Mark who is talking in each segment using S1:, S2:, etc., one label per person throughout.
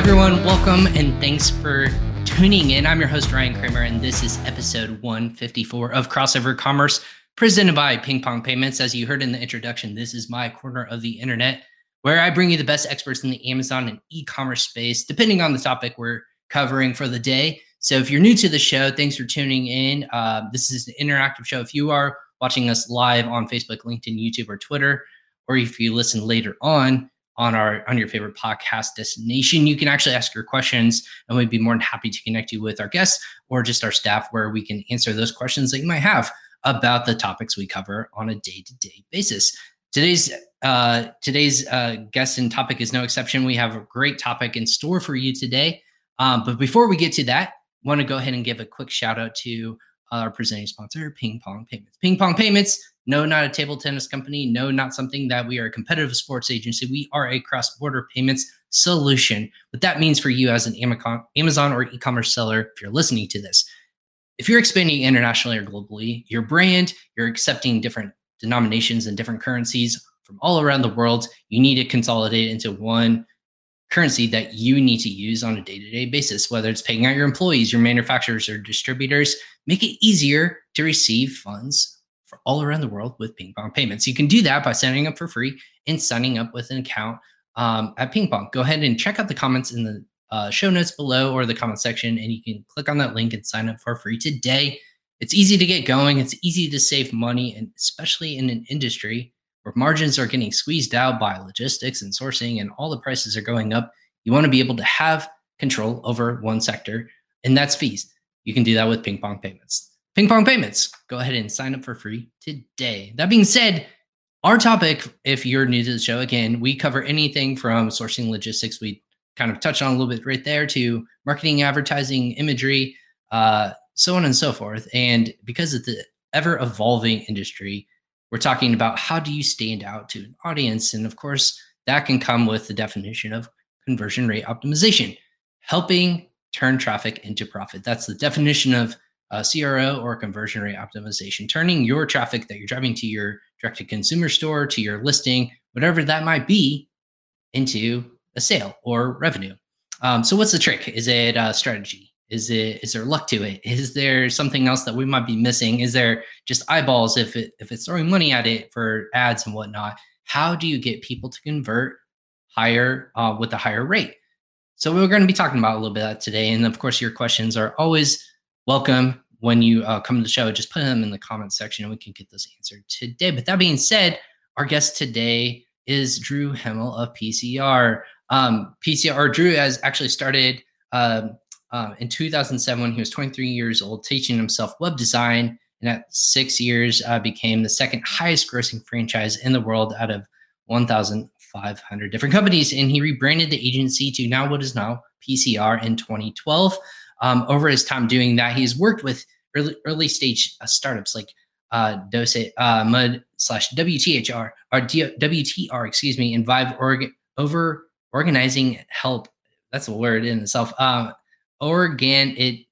S1: everyone. Welcome and thanks for tuning in. I'm your host, Ryan Kramer, and this is episode 154 of Crossover Commerce presented by Ping Pong Payments. As you heard in the introduction, this is my corner of the internet where I bring you the best experts in the Amazon and e commerce space, depending on the topic we're covering for the day. So if you're new to the show, thanks for tuning in. Uh, this is an interactive show. If you are watching us live on Facebook, LinkedIn, YouTube, or Twitter, or if you listen later on, on our on your favorite podcast destination. You can actually ask your questions, and we'd be more than happy to connect you with our guests or just our staff, where we can answer those questions that you might have about the topics we cover on a day-to-day basis. Today's uh, today's uh, guest and topic is no exception. We have a great topic in store for you today. Um, but before we get to that, want to go ahead and give a quick shout out to our presenting sponsor, Ping Pong Payments. Ping Pong Payments no, not a table tennis company. No, not something that we are a competitive sports agency. We are a cross border payments solution. What that means for you as an Amazon or e commerce seller, if you're listening to this, if you're expanding internationally or globally, your brand, you're accepting different denominations and different currencies from all around the world, you need to consolidate into one currency that you need to use on a day-to-day basis whether it's paying out your employees your manufacturers or distributors make it easier to receive funds all around the world with Ping Pong payments. You can do that by signing up for free and signing up with an account um, at Ping Pong. Go ahead and check out the comments in the uh, show notes below or the comment section, and you can click on that link and sign up for free today. It's easy to get going. It's easy to save money, and especially in an industry where margins are getting squeezed out by logistics and sourcing, and all the prices are going up. You want to be able to have control over one sector, and that's fees. You can do that with Ping Pong payments. Ping Pong Payments. Go ahead and sign up for free today. That being said, our topic, if you're new to the show, again, we cover anything from sourcing logistics. We kind of touched on a little bit right there to marketing, advertising, imagery, uh, so on and so forth. And because of the ever evolving industry, we're talking about how do you stand out to an audience? And of course, that can come with the definition of conversion rate optimization, helping turn traffic into profit. That's the definition of uh, CRO or conversion rate optimization, turning your traffic that you're driving to your direct to consumer store, to your listing, whatever that might be, into a sale or revenue. Um, so, what's the trick? Is it a strategy? Is it is there luck to it? Is there something else that we might be missing? Is there just eyeballs if it if it's throwing money at it for ads and whatnot? How do you get people to convert higher uh, with a higher rate? So we're going to be talking about a little bit of that today, and of course, your questions are always welcome when you uh, come to the show. Just put them in the comments section and we can get those answered today. But that being said, our guest today is Drew Hemmel of PCR. Um, PCR, Drew has actually started uh, uh, in 2007 when he was 23 years old, teaching himself web design. And at six years, uh, became the second highest grossing franchise in the world out of 1,500 different companies. And he rebranded the agency to now what is now PCR in 2012 um, over his time doing that, he's worked with early, early stage uh, startups like uh, Dose, uh, Mud slash WTHR or D- WTR, excuse me, and Vive org- over organizing help. That's a word in itself. Um, organ it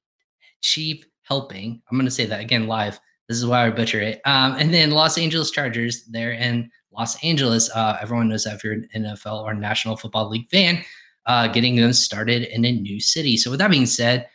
S1: chief helping. I'm going to say that again live. This is why I butcher it. Um, and then Los Angeles Chargers there in Los Angeles. Uh, everyone knows that if you're an NFL or National Football League fan, uh, getting them started in a new city. So with that being said,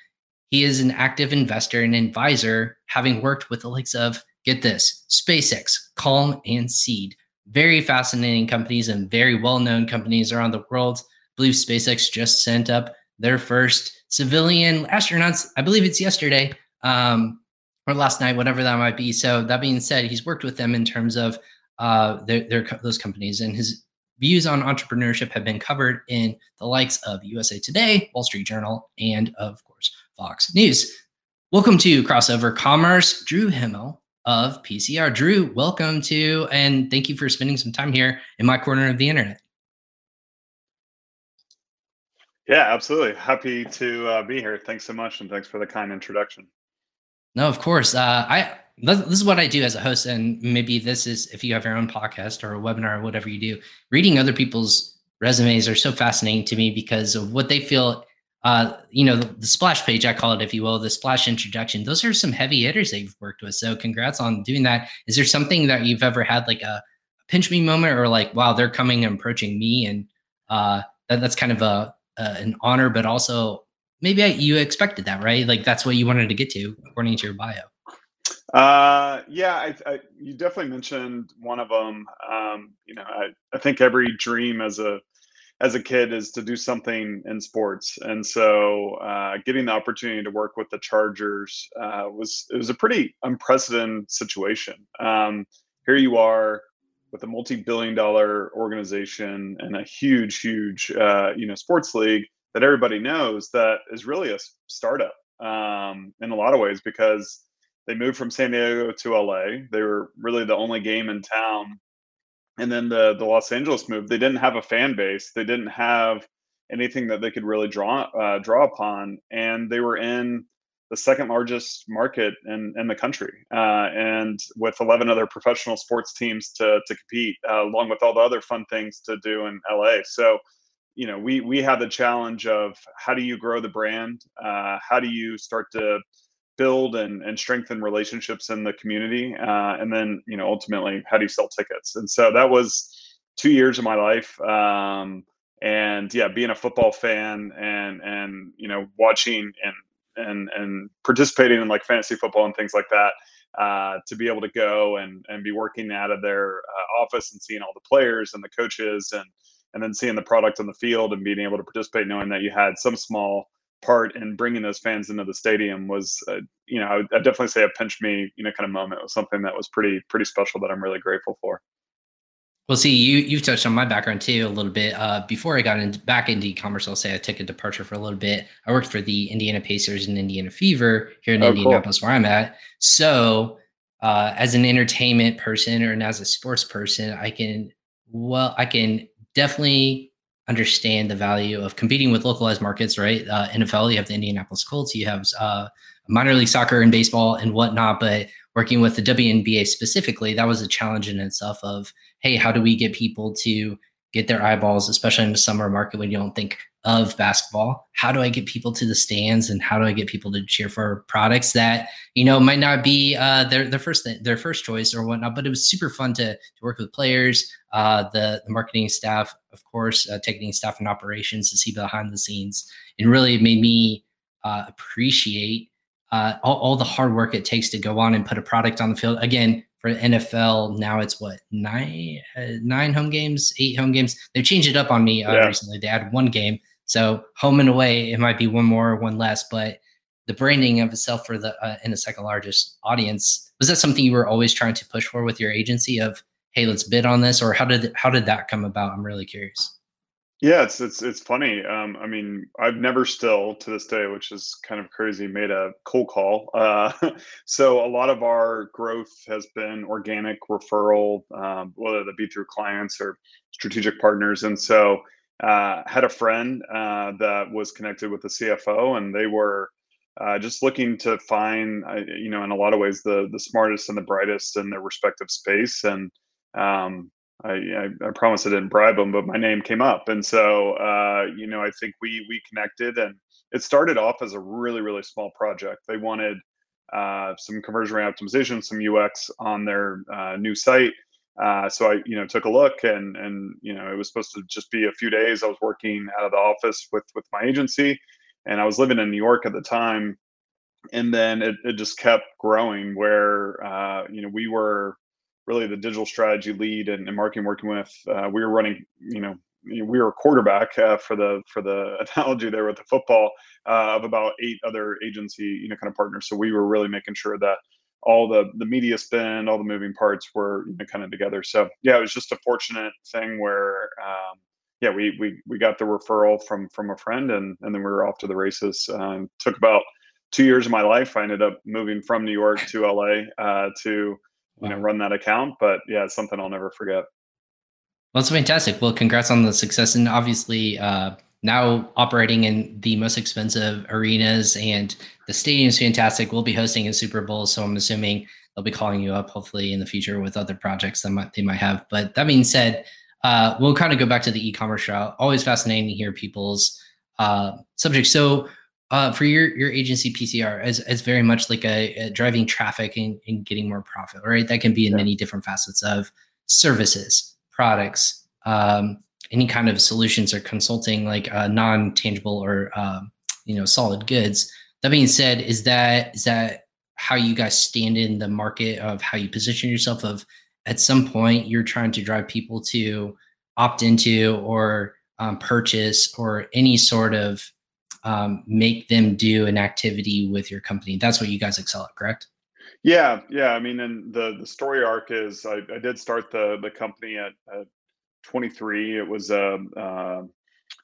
S1: he is an active investor and advisor, having worked with the likes of, get this, SpaceX, Calm, and Seed. Very fascinating companies and very well known companies around the world. I believe SpaceX just sent up their first civilian astronauts. I believe it's yesterday um, or last night, whatever that might be. So, that being said, he's worked with them in terms of uh, their, their, those companies, and his views on entrepreneurship have been covered in the likes of USA Today, Wall Street Journal, and of course, Fox News. Welcome to Crossover Commerce, Drew Himmel of PCR. Drew, welcome to, and thank you for spending some time here in my corner of the internet.
S2: Yeah, absolutely. Happy to uh, be here. Thanks so much, and thanks for the kind introduction.
S1: No, of course. Uh, I this is what I do as a host, and maybe this is if you have your own podcast or a webinar or whatever you do. Reading other people's resumes are so fascinating to me because of what they feel uh, you know, the, the, splash page, I call it, if you will, the splash introduction. Those are some heavy hitters that you've worked with. So congrats on doing that. Is there something that you've ever had like a, a pinch me moment or like, wow, they're coming and approaching me and uh, that, that's kind of a uh, an honor, but also maybe I, you expected that, right? Like that's what you wanted to get to according to your bio.
S2: Uh, yeah, I, I, you definitely mentioned one of them. Um, you know, I, I think every dream as a as a kid is to do something in sports, and so uh, getting the opportunity to work with the Chargers uh, was it was a pretty unprecedented situation. Um, here you are with a multi-billion-dollar organization and a huge, huge, uh, you know, sports league that everybody knows that is really a startup um, in a lot of ways because they moved from San Diego to LA. They were really the only game in town. And then the the Los Angeles move, they didn't have a fan base. They didn't have anything that they could really draw uh, draw upon, and they were in the second largest market in, in the country, uh, and with 11 other professional sports teams to to compete, uh, along with all the other fun things to do in LA. So, you know, we we had the challenge of how do you grow the brand? Uh, how do you start to build and, and strengthen relationships in the community uh, and then you know ultimately how do you sell tickets? And so that was two years of my life um, and yeah being a football fan and and you know watching and and and participating in like fantasy football and things like that uh, to be able to go and and be working out of their uh, office and seeing all the players and the coaches and and then seeing the product on the field and being able to participate knowing that you had some small part in bringing those fans into the stadium was, uh, you know, I would I'd definitely say a pinch me, you know, kind of moment it was something that was pretty pretty special that I'm really grateful for.
S1: Well, see, you you've touched on my background too a little bit. Uh, before I got into, back into e-commerce, I'll say I took a departure for a little bit. I worked for the Indiana Pacers and Indiana Fever here in oh, Indianapolis, cool. where I'm at. So, uh, as an entertainment person or as a sports person, I can well, I can definitely understand the value of competing with localized markets, right? Uh, NFL, you have the Indianapolis Colts, you have uh, minor league soccer and baseball and whatnot, but working with the WNBA specifically, that was a challenge in itself of, hey, how do we get people to get their eyeballs, especially in the summer market when you don't think of basketball how do i get people to the stands and how do i get people to cheer for products that you know might not be uh, their, their first their first choice or whatnot but it was super fun to, to work with players uh, the, the marketing staff of course uh, ticketing staff and operations to see behind the scenes and really made me uh, appreciate uh, all, all the hard work it takes to go on and put a product on the field again for NFL now it's what nine uh, nine home games, eight home games. They changed it up on me uh, yeah. recently. They had one game, so home and away, it might be one more or one less, but the branding of itself for the uh, in the second largest audience was that something you were always trying to push for with your agency of hey let's bid on this or how did how did that come about? I'm really curious.
S2: Yeah it's it's it's funny um, i mean i've never still to this day which is kind of crazy made a cold call uh, so a lot of our growth has been organic referral um, whether that be through clients or strategic partners and so uh, had a friend uh, that was connected with the CFO, and they were uh, just looking to find, uh, you know, in a lot of ways, the the smartest and the brightest in their respective space. And um, I, I, I promise I didn't bribe them, but my name came up, and so uh, you know, I think we we connected, and it started off as a really really small project. They wanted some conversion rate optimization, some UX on their new site uh, so I, you know, took a look and, and, you know, it was supposed to just be a few days. I was working out of the office with, with my agency and I was living in New York at the time. And then it, it just kept growing where, uh, you know, we were really the digital strategy lead and, and marketing working with, uh, we were running, you know, we were a quarterback uh, for the for the analogy there with the football uh, of about eight other agency you know kind of partners. So we were really making sure that all the the media spend, all the moving parts were you know, kind of together. So yeah, it was just a fortunate thing where um, yeah we we we got the referral from from a friend and and then we were off to the races. Um, took about two years of my life. I ended up moving from New York to LA uh, to you know run that account. But yeah, it's something I'll never forget.
S1: Well, it's fantastic. Well, congrats on the success, and obviously, uh, now operating in the most expensive arenas and the stadium's fantastic. We'll be hosting a Super Bowl, so I'm assuming they'll be calling you up hopefully in the future with other projects that might, they might have. But that being said, uh, we'll kind of go back to the e-commerce route. Always fascinating to hear people's uh, subjects. So uh, for your your agency PCR as, as very much like a, a driving traffic and, and, getting more profit, right? That can be in yeah. many different facets of services, products, um, any kind of solutions or consulting like uh, non-tangible or um, you know solid goods. That being said is that is that how you guys stand in the market of how you position yourself of at some point you're trying to drive people to opt into or um, purchase or any sort of um, make them do an activity with your company? That's what you guys excel at correct?
S2: Yeah yeah. I mean and the the story arc is i, I did start the the company at, at 23 it was a, a,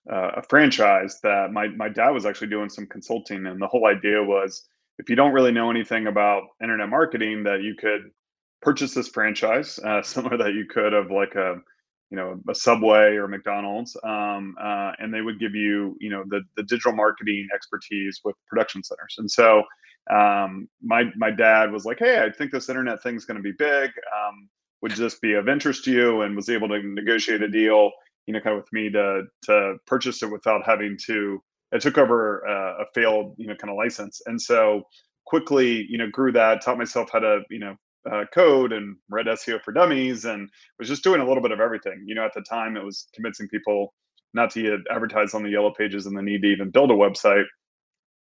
S2: a franchise that my, my dad was actually doing some consulting and the whole idea was if you don't really know anything about internet marketing that you could purchase this franchise uh, similar that you could of like a you know a subway or mcdonald's um, uh, and they would give you you know the, the digital marketing expertise with production centers. And so um, my my dad was like hey i think this internet thing's going to be big um, would just be of interest to you and was able to negotiate a deal you know kind of with me to to purchase it without having to it took over uh, a failed you know kind of license. And so quickly you know grew that taught myself how to you know uh, code and read seo for dummies and was just doing a little bit of everything. You know at the time it was convincing people not to advertise on the yellow pages and the need to even build a website.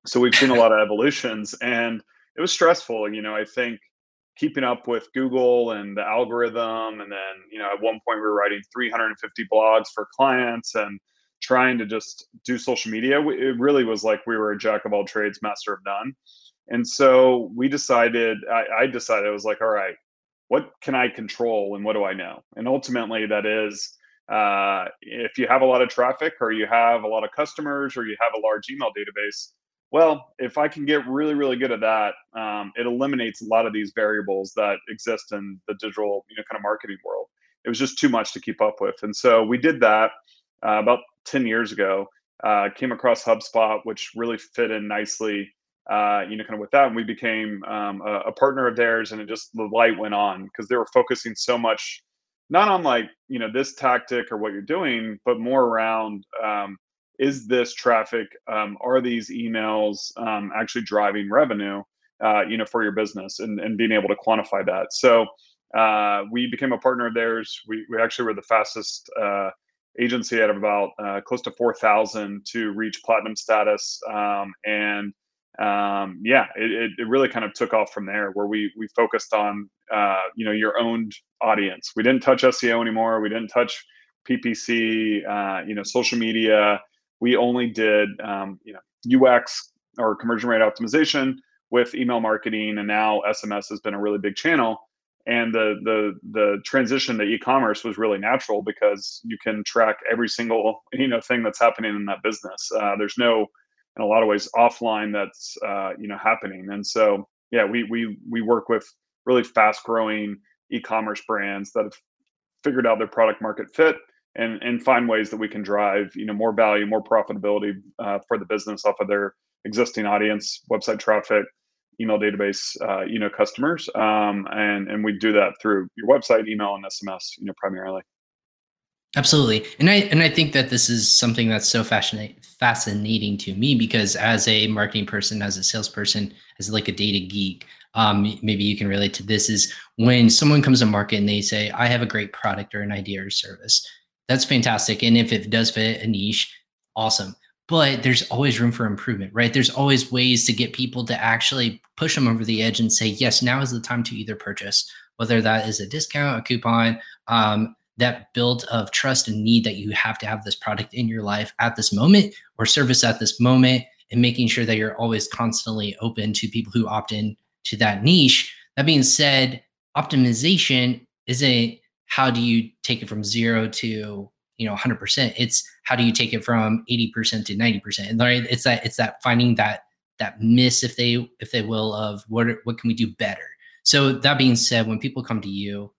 S2: So we've seen a lot of evolutions and it was stressful. You know i think keeping up with google and the algorithm and then you know at one point we were writing 350 blogs for clients and trying to just do social media, it really was like we were a jack of all trades, master of none. And so we decided, I, I decided, I was like, all right, what can I control and what do I know? And ultimately, that is uh, if you have a lot of traffic or you have a lot of customers or you have a large email database, well, if I can get really, really good at that, um, it eliminates a lot of these variables that exist in the digital, you know, kind of marketing world. It was just too much to keep up with, and so we did that uh, about 10 years ago. Uh, came across HubSpot, which really fit in nicely, uh, you know, kind of with that. And we became um, a, a, partner of theirs, and it just the light went on because they were focusing so much, not on like you know this tactic or what you're doing, but more around um, is this traffic, um, are these emails um, actually driving revenue, uh, you know, for your business, and and being able to quantify that. So uh, we became a partner of theirs. We we actually were the fastest uh, agency at about uh, close to 4,000 to reach platinum status. Um, and um, yeah, it, it, really kind of took off from there where we, we focused on, uh, you know, your own audience. We didn't touch SEO anymore. We didn't touch PPC, uh, you know, social media. We only did, um, you know, UX or conversion rate optimization with email marketing. And now SMS has been a really big channel and the the the transition to e-commerce was really natural because you can track every single you know thing that's happening in that business uh, there's no in a lot of ways offline that's uh, you know happening and so yeah we we we work with really fast growing e-commerce brands that have figured out their product market fit and and find ways that we can drive you know more value more profitability uh, for the business off of their existing audience website traffic email database, uh, you know, customers, um, and and we do that through your website, email, and SMS, you know, primarily.
S1: Absolutely, and I and I think that this is something that's so fascinating fascinating to me because as a marketing person, as a salesperson, as like a data geek, um, maybe you can relate to this. Is when someone comes to market and they say, "I have a great product or an idea or service," that's fantastic, and if it does fit a niche, awesome but there's always room for improvement, right? There's always ways to get people to actually push them over the edge and say, yes, now is the time to either purchase, whether that is a discount, a coupon, um, that build of trust and need that you have to have this product in your life at this moment or service at this moment, and making sure that you're always constantly open to people who opt in to that niche. That being said, optimization isn't how do you take it from zero to you know 100% it's how do you take it from 80% to 90% and right it's that it's that finding that that miss if they if they will of what what can we do better? So that being said when people come to you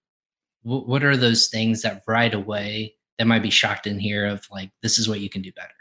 S1: what, what are those things that right away that might be shocked in here of like this is what you can do better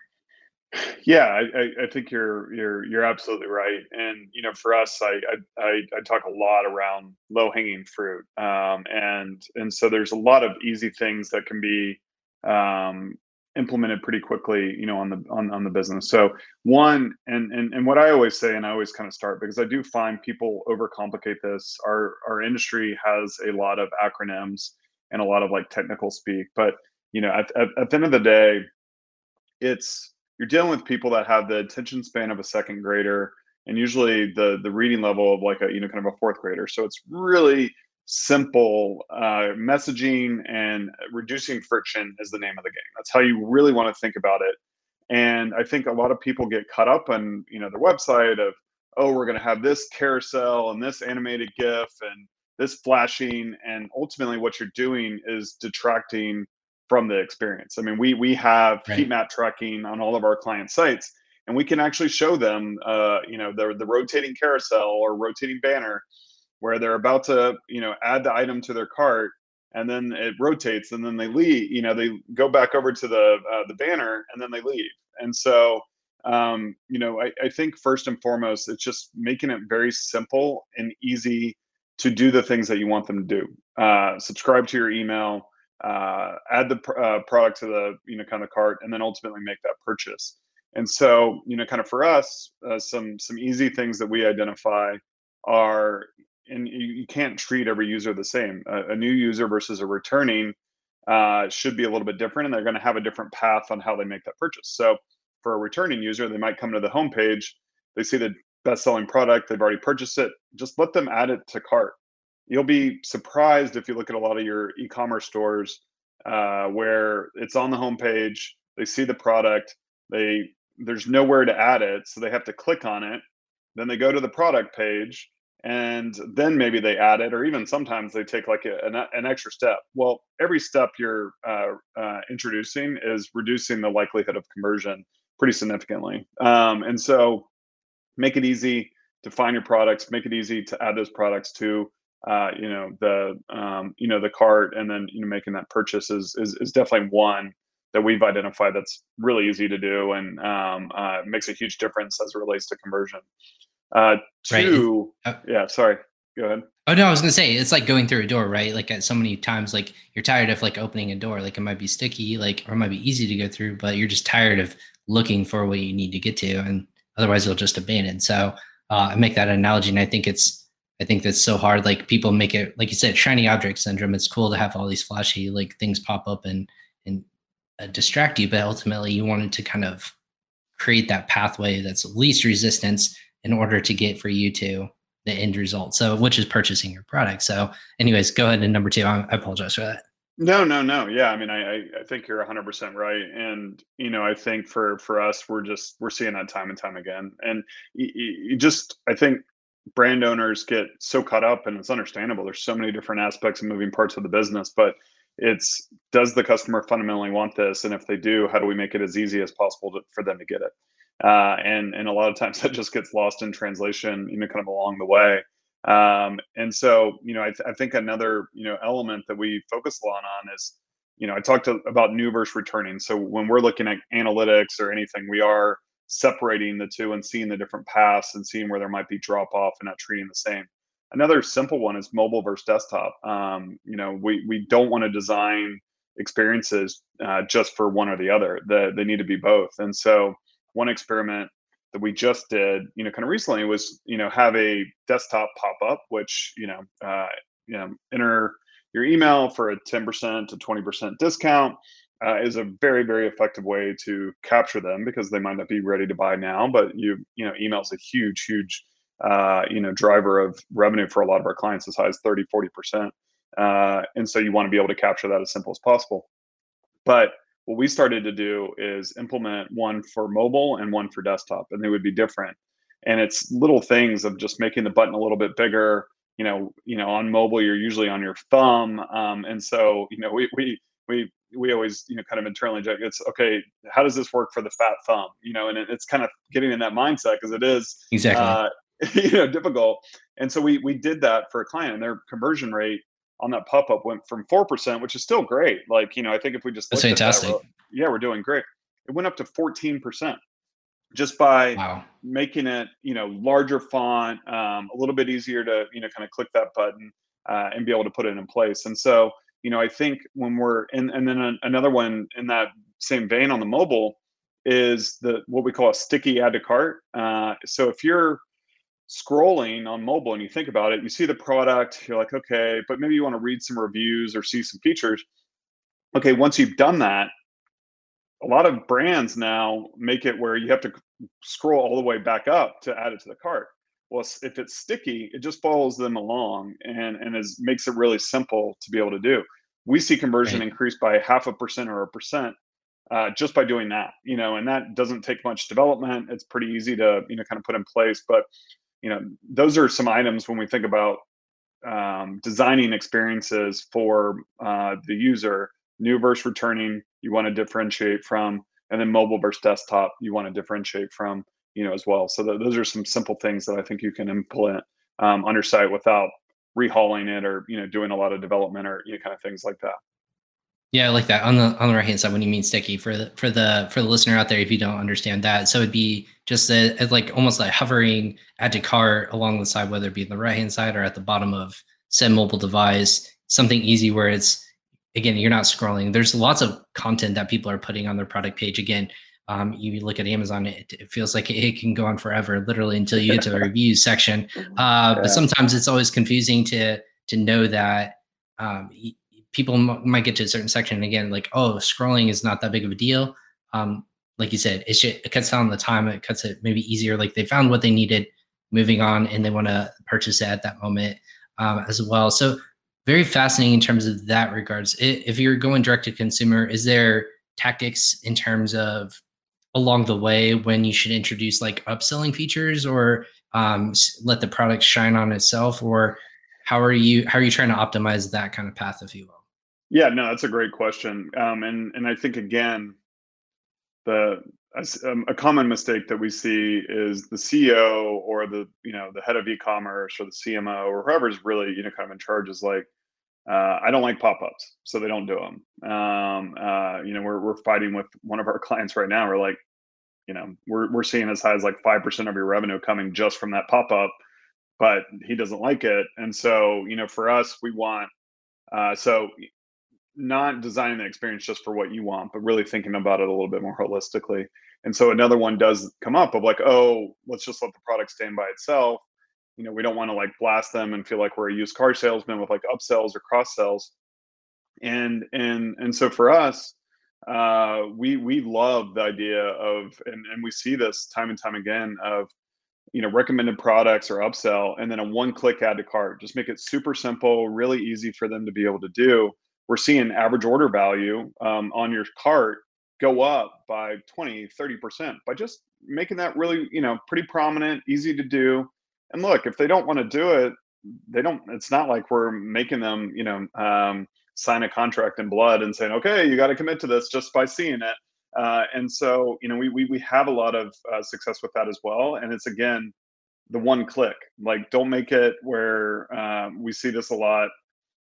S2: yeah, I, I, think you're you're you're absolutely right, and you know, for us, I I, I talk a lot around low hanging fruit, um, and and so there's a lot of easy things that can be um, implemented pretty quickly, you know, on the on, on the business. So one, and and and what I always say, and I always kind of start because I do find people overcomplicate this. Our our industry has a lot of acronyms and a lot of like technical speak, but you know, at, at, at the end of the day, it's you're dealing with people that have the attention span of a second grader and usually the the reading level of like a you know kind of a fourth grader. So it's really simple uh, messaging and reducing friction is the name of the game. That's how you really want to think about it. And I think a lot of people get caught up on you know their website of oh we're going to have this carousel and this animated GIF and this flashing, and ultimately what you're doing is detracting from the experience. I mean, we we have right. heat map tracking on all of our client sites, and we can actually show them, uh, you know, the the rotating carousel or rotating banner, where they're about to, you know, add the item to their cart, and then it rotates, and then they leave. You know, they go back over to the uh, the banner, and then they leave. And so, um, you know, I, I think first and foremost, it's just making it very simple and easy to do the things that you want them to do. Uh, subscribe to your email uh, add the uh, product to the you know kind of cart, and then ultimately make that purchase. And so you know, kind of for us, uh, some some easy things that we identify are, and you, you can't treat every user the same. A, a new user versus a returning uh, should be a little bit different, and they're going to have a different path on how they make that purchase. So for a returning user, they might come to the homepage, they see the best selling product, they've already purchased it. Just let them add it to cart you'll be surprised if you look at a lot of your e-commerce stores uh, where it's on the homepage they see the product they there's nowhere to add it so they have to click on it then they go to the product page and then maybe they add it or even sometimes they take like a, an, an extra step. Well every step you're uh, uh, introducing is reducing the likelihood of conversion pretty significantly. Um, and so make it easy to find your products make it easy to add those products to uh, you know the um, you know the cart and then you know making that purchase is, is, is definitely one that we've identified that's really easy to do and um, uh, makes a huge difference as it relates to conversion. Uh, two, right. uh, yeah, sorry, go ahead.
S1: Oh no, I was gonna say it's like going through a door, right? Like at so many times, like you're tired of like opening a door, like it might be sticky, like or it might be easy to go through, but you're just tired of looking for what you need to get to, and otherwise you'll just abandon. So uh, I make that analogy, and I think it's I think that's so hard. Like people make it, like you said, shiny object syndrome. It's cool to have all these flashy like things pop up and and uh, distract you, but ultimately you wanted to kind of create that pathway that's least resistance in order to get for you to the end result. So, which is purchasing your product. So, anyways, go ahead and number two. I, I apologize for that.
S2: No, no, no. Yeah, I mean, I, I think you're 100% right, and you know, I think for for us, we're just we're seeing that time and time again, and just, I think brand owners get so caught up and it's understandable. There's so many different aspects and moving parts of the business but it's does the customer fundamentally want this? And if they do how do we make it as easy as possible to, for them to get it? Uh, and and a lot of times that just gets lost in translation you know kind of along the way. Um, and so you know I, th- I think another you know element that we focus a lot on is you know i talked to, about new versus returning. So when we're looking at analytics or anything we are separating the two and seeing the different paths and seeing where there might be drop off and not treating the same. Another simple one is mobile versus desktop. Um, you know, we we don't want to design experiences uh, just for one or the other. The, they need to be both. And so one experiment that we just did, you know, kind of recently was, you know, have a desktop pop up, which, you know, uh, you know, enter your email for a 10% to 20% discount uh, is a very very effective way to capture them because they might not be ready to buy now but you you know email is a huge huge uh, you know driver of revenue for a lot of our clients as high as 30 40 percent. Uh, and so you want to be able to capture that as simple as possible. But what we started to do is implement one for mobile and one for desktop and they would be different. And it's little things of just making the button a little bit bigger. You know you know on mobile you're usually on your thumb. Um, and so you know we we we we always you know kind of internally joke it's okay how does this work for the fat thumb? You know and it, it's kind of getting in that mindset because it is
S1: exactly. uh,
S2: you know difficult. And so we we did that for a client and their conversion rate on that pop-up went from 4% which is still great. Like you know i think if we just
S1: that's fantastic. that,
S2: yeah we're doing great. It went up to 14% just by wow. making it you know larger font um, a little bit easier to you know kind of click that button uh, and be able to put it in place. And so you know, I think when we're and and then another one in that same vein on the mobile is the what we call a sticky add to cart. Uh, so if you're scrolling on mobile and you think about it, you see the product, you're like, okay, but maybe you want to read some reviews or see some features. okay, once you've done that, a lot of brands now make it where you have to scroll all the way back up to add it to the cart. Well, if it's sticky, it just follows them along and and is makes it really simple to be able to do. We see conversion right. increase by half a percent or a percent uh, just by doing that. You know, and that doesn't take much development. It's pretty easy to you know kind of put in place. But you know, those are some items when we think about um, designing experiences for uh, the user new versus returning you want to differentiate from and then mobile versus desktop you want to differentiate from you know as well so th- those are some simple things that i think you can implement um, on your site without rehauling it or you know doing a lot of development or you know, kind of things like that
S1: yeah i like that on the on the right hand side when you mean sticky for the for the for the listener out there if you don't understand that so it'd be just a, like almost like hovering add to cart along the side whether it be the right hand side or at the bottom of said mobile device something easy where it's again, you're not scrolling. There's lots of content that people are putting on their product page. Again, um, you look at Amazon, it, it, feels like it can go on forever, literally until you get to the reviews section. Uh, yeah. But sometimes it's always confusing to to know that um, people m- might get to a certain section and again, like, oh, scrolling is not that big of a deal. Um, like you said, it, should, it cuts down on the time. It cuts it maybe easier. Like they found what they needed, moving on, and they want to purchase it at that moment um, as well. So very fascinating in terms of that regards. If you're going direct to consumer, is there tactics in terms of along the way when you should introduce like upselling features or um, let the product shine on itself, or how are you how are you trying to optimize that kind of path, if you will?
S2: Yeah, no, that's a great question, um, and and I think again, the um, a common mistake that we see is the CEO or the you know the head of e-commerce or the CMO or whoever's really you know kind of in charge is like uh, I don't like pop-ups, so they don't do them. Um, uh, you know, we're we're fighting with one of our clients right now. We're like, you know, we're we're seeing as high as like five percent of your revenue coming just from that pop-up, but he doesn't like it, and so you know, for us, we want uh, so not designing the experience just for what you want, but really thinking about it a little bit more holistically. And so another one does come up of like, oh, let's just let the product stand by itself you know we don't want to like blast them and feel like we're a used car salesman with like upsells or cross sells. And and and so for us uh we we love the idea of and, and we see this time and time again of you know recommended products or upsell and then a one click add to cart. Just make it super simple really easy for them to be able to do. We're seeing average order value um, on your cart go up by 20 30% by just making that really you know pretty prominent easy to do and look, if they don't want to do it, they don't. It's not like we're making them, you know, um, sign a contract in blood and saying, okay, you got to commit to this just by seeing it. Uh, and so, you know, we we we have a lot of uh, success with that as well. And it's again the one click. Like, don't make it where um, we see this a lot.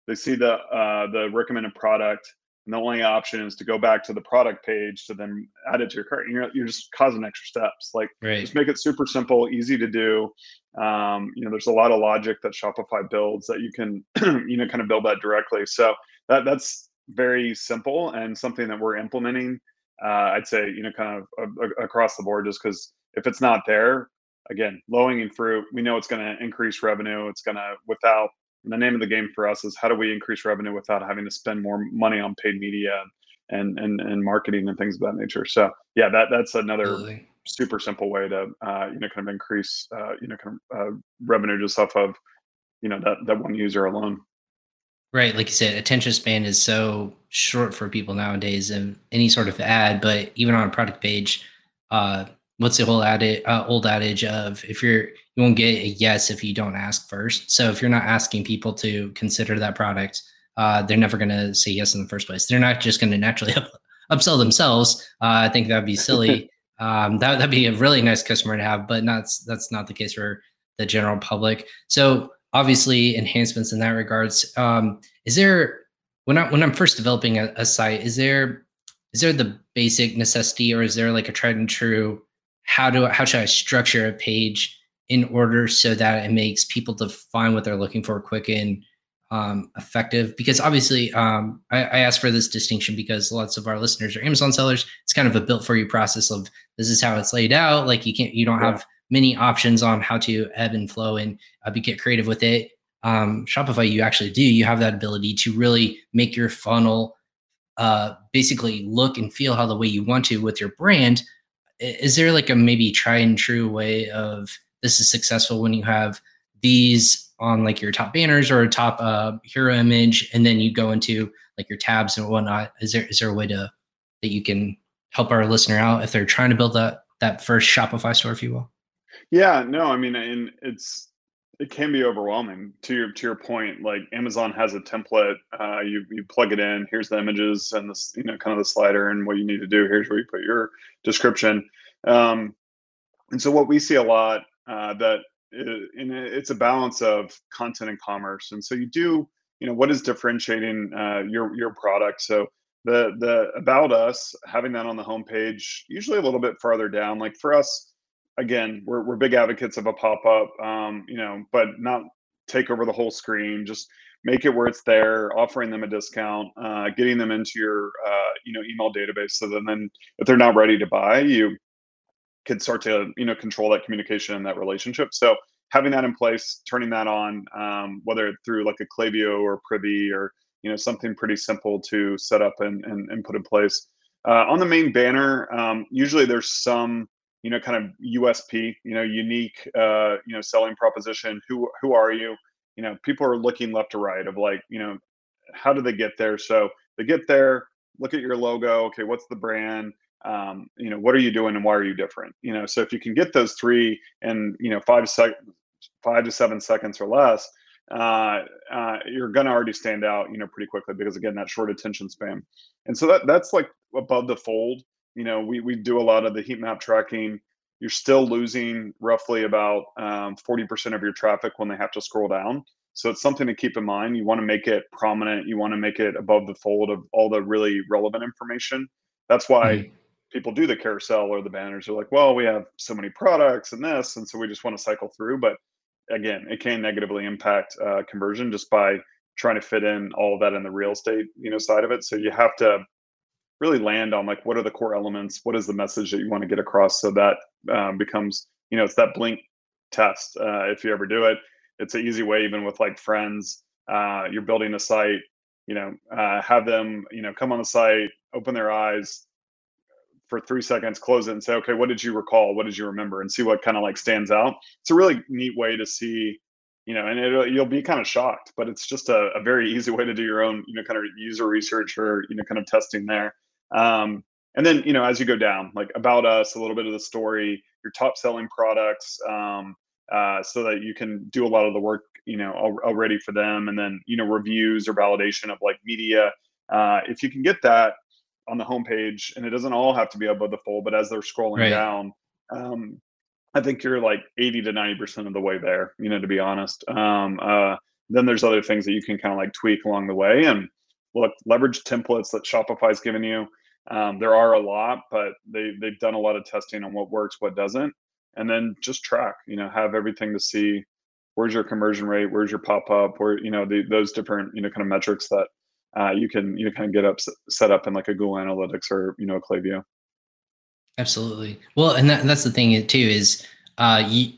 S2: They see the uh, the recommended product and the only option is to go back to the product page to then add it to your cart. You're, you're just causing extra steps. Like right. just make it super simple, easy to do. Um, you know, there's a lot of logic that Shopify builds that you can, you know, kind of build that directly. So that that's very simple and something that we're implementing. Uh, I'd say, you know, kind of uh, across the board, just because if it's not there, again, low hanging fruit, we know it's going to increase revenue. It's going to, without and the name of the game for us is how do we increase revenue without having to spend more money on paid media and and and marketing and things of that nature. So yeah, that that's another Absolutely. super simple way to uh, you know kind of increase uh, you know kind of uh, revenue just off of you know that that one user alone.
S1: Right, like you said, attention span is so short for people nowadays, and any sort of ad, but even on a product page, uh, what's the whole adage, uh, old adage of if you're you won't get a yes if you don't ask first. So if you're not asking people to consider that product, uh, they're never going to say yes in the first place. They're not just going to naturally up, upsell themselves. Uh, I think that'd be silly. um, that that'd be a really nice customer to have, but not that's not the case for the general public. So obviously enhancements in that regards. Um, is there when I when I'm first developing a, a site, is there is there the basic necessity or is there like a tried and true how do how should I structure a page in order so that it makes people define what they're looking for quick and um, effective? Because obviously, um, I, I ask for this distinction because lots of our listeners are Amazon sellers. It's kind of a built for you process of this is how it's laid out. Like you can't you don't have many options on how to ebb and flow and uh, get creative with it. Um, Shopify, you actually do. You have that ability to really make your funnel uh, basically look and feel how the way you want to with your brand. Is there like a maybe try and true way of this is successful when you have these on like your top banners or a top uh, hero image, and then you go into like your tabs and whatnot? Is there is there a way to that you can help our listener out if they're trying to build that that first Shopify store, if you will?
S2: Yeah, no, I mean, and it's it can be overwhelming. To your to your point, like Amazon has a template. Uh, you you plug it in. Here's the images and this, you know, kind of the slider and what you need to do. Here's where you put your description. Um, and so what we see a lot uh, that uh, and it's a balance of content and commerce. And so you do, you know, what is differentiating uh, your your product? So the the about us having that on the homepage, usually a little bit farther down. Like for us, again, we're we're big advocates of a pop up, um, you know, but not take over the whole screen. Just make it where it's there, offering them a discount, uh, getting them into your uh, you know email database. So then, then if they're not ready to buy, you could start to you know control that communication and that relationship. So having that in place, turning that on, um, whether through like a Klaviyo or Privy or you know something pretty simple to set up and and, and put in place. Uh, on the main banner, um, usually there's some you know kind of USP, you know unique uh, you know selling proposition. Who who are you? You know people are looking left to right of like you know how do they get there? So they get there, look at your logo. Okay, what's the brand? um, you know what are you doing and why are you different you know so if you can get those three in you know five sec five to seven seconds or less uh, uh, you're going to already stand out you know pretty quickly because again that short attention span and so that that's like above the fold you know we, we do a lot of the heat map tracking. You're still losing roughly about um, 40% of your traffic when they have to scroll down. So it's something to keep in mind. You want to make it prominent. You want to make it above the fold of all the really relevant information. That's why mm-hmm. people do the carousel or the banners. Are like, well, we have so many products and this, and so we just want to cycle through. But again, it can negatively impact uh, conversion just by trying to fit in all of that in the real estate, you know, side of it. So you have to really land on like what are the core elements, what is the message that you want to get across, so that um, becomes, you know, it's that blink test. Uh, if you ever do it, it's an easy way, even with like friends. Uh, you're building a site, you know, uh, have them, you know, come on the site, open their eyes, for three seconds, close it, and say, okay, what did you recall? What did you remember? And see what kind of like stands out. It's a really neat way to see, you know, and it, you'll be kind of shocked, but it's just a, a, very easy way to do your own, you know, kind of user research or you know, kind of testing there. Um, and then you know, as you go down, like about us, a little bit of the story, your top selling products, um, uh, so that you can do a lot of the work, you know, already for them, and then you know, reviews or validation of like media. Uh, if you can get that on the homepage, and it doesn't all have to be above the fold, but as they're scrolling right. down, um, I think you're like 80 to 90 percent of the way there. You know, to be honest. Um, uh, then there's other things that you can kind of like tweak along the way, and look, leverage templates that Shopify's given you. Um, there are a lot, but they they've done a lot of testing on what works, what doesn't, and then just track. You know, have everything to see where's your conversion rate, where's your pop up, where you know the, those different you know kind of metrics that uh, you can you know kind of get up set up in like a Google Analytics or you know a Klaviyo.
S1: Absolutely. Well, and that, that's the thing too is uh, you,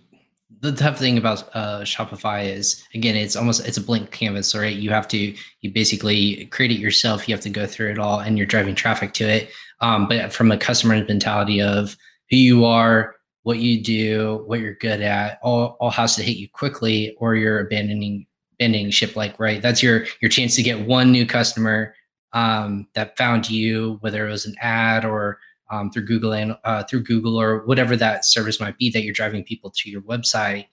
S1: the tough thing about uh, Shopify is again it's almost it's a blank canvas, right? You have to you basically create it yourself. You have to go through it all, and you're driving traffic to it. Um, but from a customer mentality of who you are, what you do, what you're good at, all all has to hit you quickly, or you're abandoning bending ship like right that's your your chance to get one new customer um, that found you whether it was an ad or um, through google and uh, through google or whatever that service might be that you're driving people to your website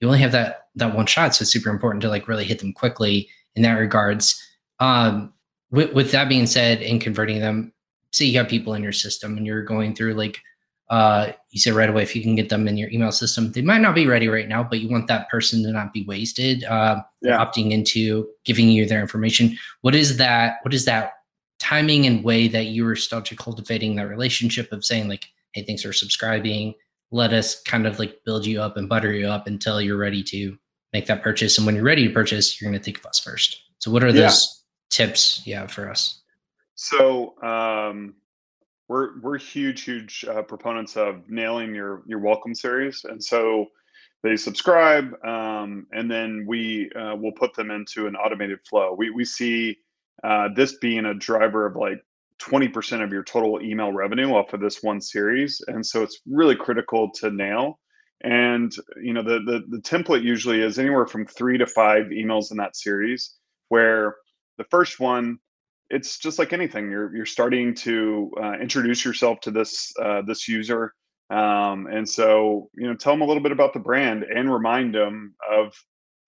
S1: you only have that that one shot so it's super important to like really hit them quickly in that regards um, with, with that being said in converting them say you have people in your system and you're going through like uh, you said right away if you can get them in your email system they might not be ready right now but you want that person to not be wasted uh, yeah. opting into giving you their information what is that what is that timing and way that you are to cultivating that relationship of saying like hey thanks for subscribing. Let us kind of like build you up and butter you up until you're ready to make that purchase. And when you're ready to purchase you're going to think of us first. So what are those yeah. tips yeah for us?
S2: So um we're we're huge huge uh, proponents of nailing your your welcome series. And so they subscribe um, and then we uh, will put them into an automated flow. We, we see uh, this being a driver of like 20% of your total email revenue off of this one series. And so it's really critical to nail. And you know, the the, the template usually is anywhere from three to five emails in that series, where the first one, it's just like anything. You're you're starting to uh, introduce yourself to this uh, this user. Um, and so, you know, tell them a little bit about the brand and remind them of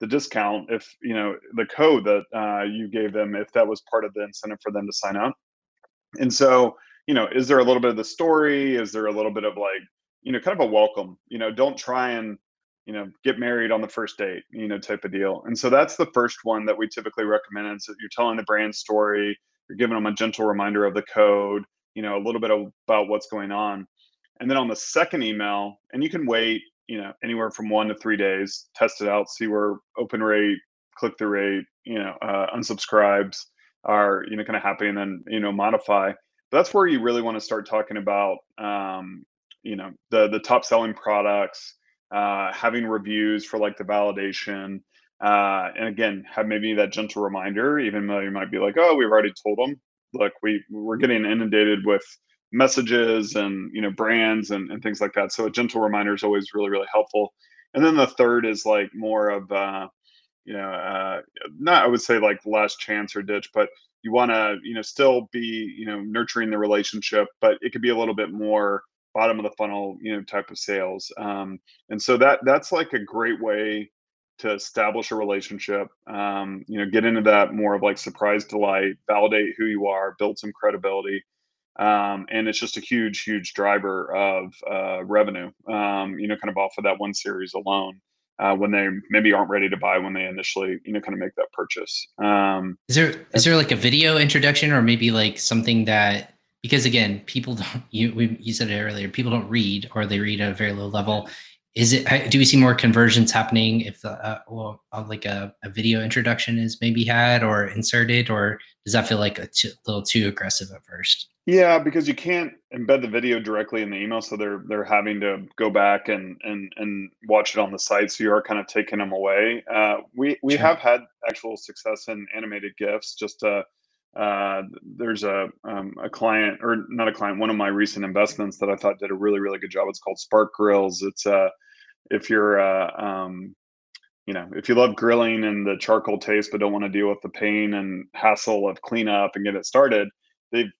S2: the discount if you know the code that uh, you gave them if that was part of the incentive for them to sign up and so, you know, is there a little bit of the story? Is there a little bit of like, you know, kind of a welcome? You know, don't try and, you know, get married on the first date, you know, type of deal. And so that's the first one that we typically recommend. Is that you're telling the brand story, you're giving them a gentle reminder of the code, you know, a little bit about what's going on. And then on the second email, and you can wait, you know, anywhere from one to three days, test it out, see where open rate, click through rate, you know, uh, unsubscribes, are you know kind of happy and then you know modify. But that's where you really want to start talking about um, you know the the top selling products uh, having reviews for like the validation uh, and again have maybe that gentle reminder even though you might be like oh we've already told them look we we're getting inundated with messages and you know brands and, and things like that so a gentle reminder is always really really helpful and then the third is like more of uh, you know, uh, not I would say like last chance or ditch, but you want to, you know, still be, you know, nurturing the relationship, but it could be a little bit more bottom of the funnel, you know, type of sales. Um, and so that that's like a great way to establish a relationship. Um, you know, get into that more of like surprise delight, validate who you are, build some credibility. Um, and it's just a huge, huge driver of uh, revenue. Um, you know, kind of off of that one series alone uh, when they maybe aren't ready to buy when they initially you know kind of make that purchase um,
S1: is there is there like a video introduction or maybe like something that because again people don't you we, you said it earlier people don't read or they read at a very low level is it do we see more conversions happening if the, uh, well uh, like a, a video introduction is maybe had or inserted or does that feel like a t- little too aggressive at first
S2: yeah, because you can't embed the video directly in the email, so they're they're having to go back and and and watch it on the site. So you are kind of taking them away. Uh, we we sure. have had actual success in animated gifs. Just uh, uh, there's a um, a client or not a client, one of my recent investments that I thought did a really really good job. It's called Spark Grills. It's uh, if you're uh, um, you know, if you love grilling and the charcoal taste, but don't want to deal with the pain and hassle of cleanup and get it started, they've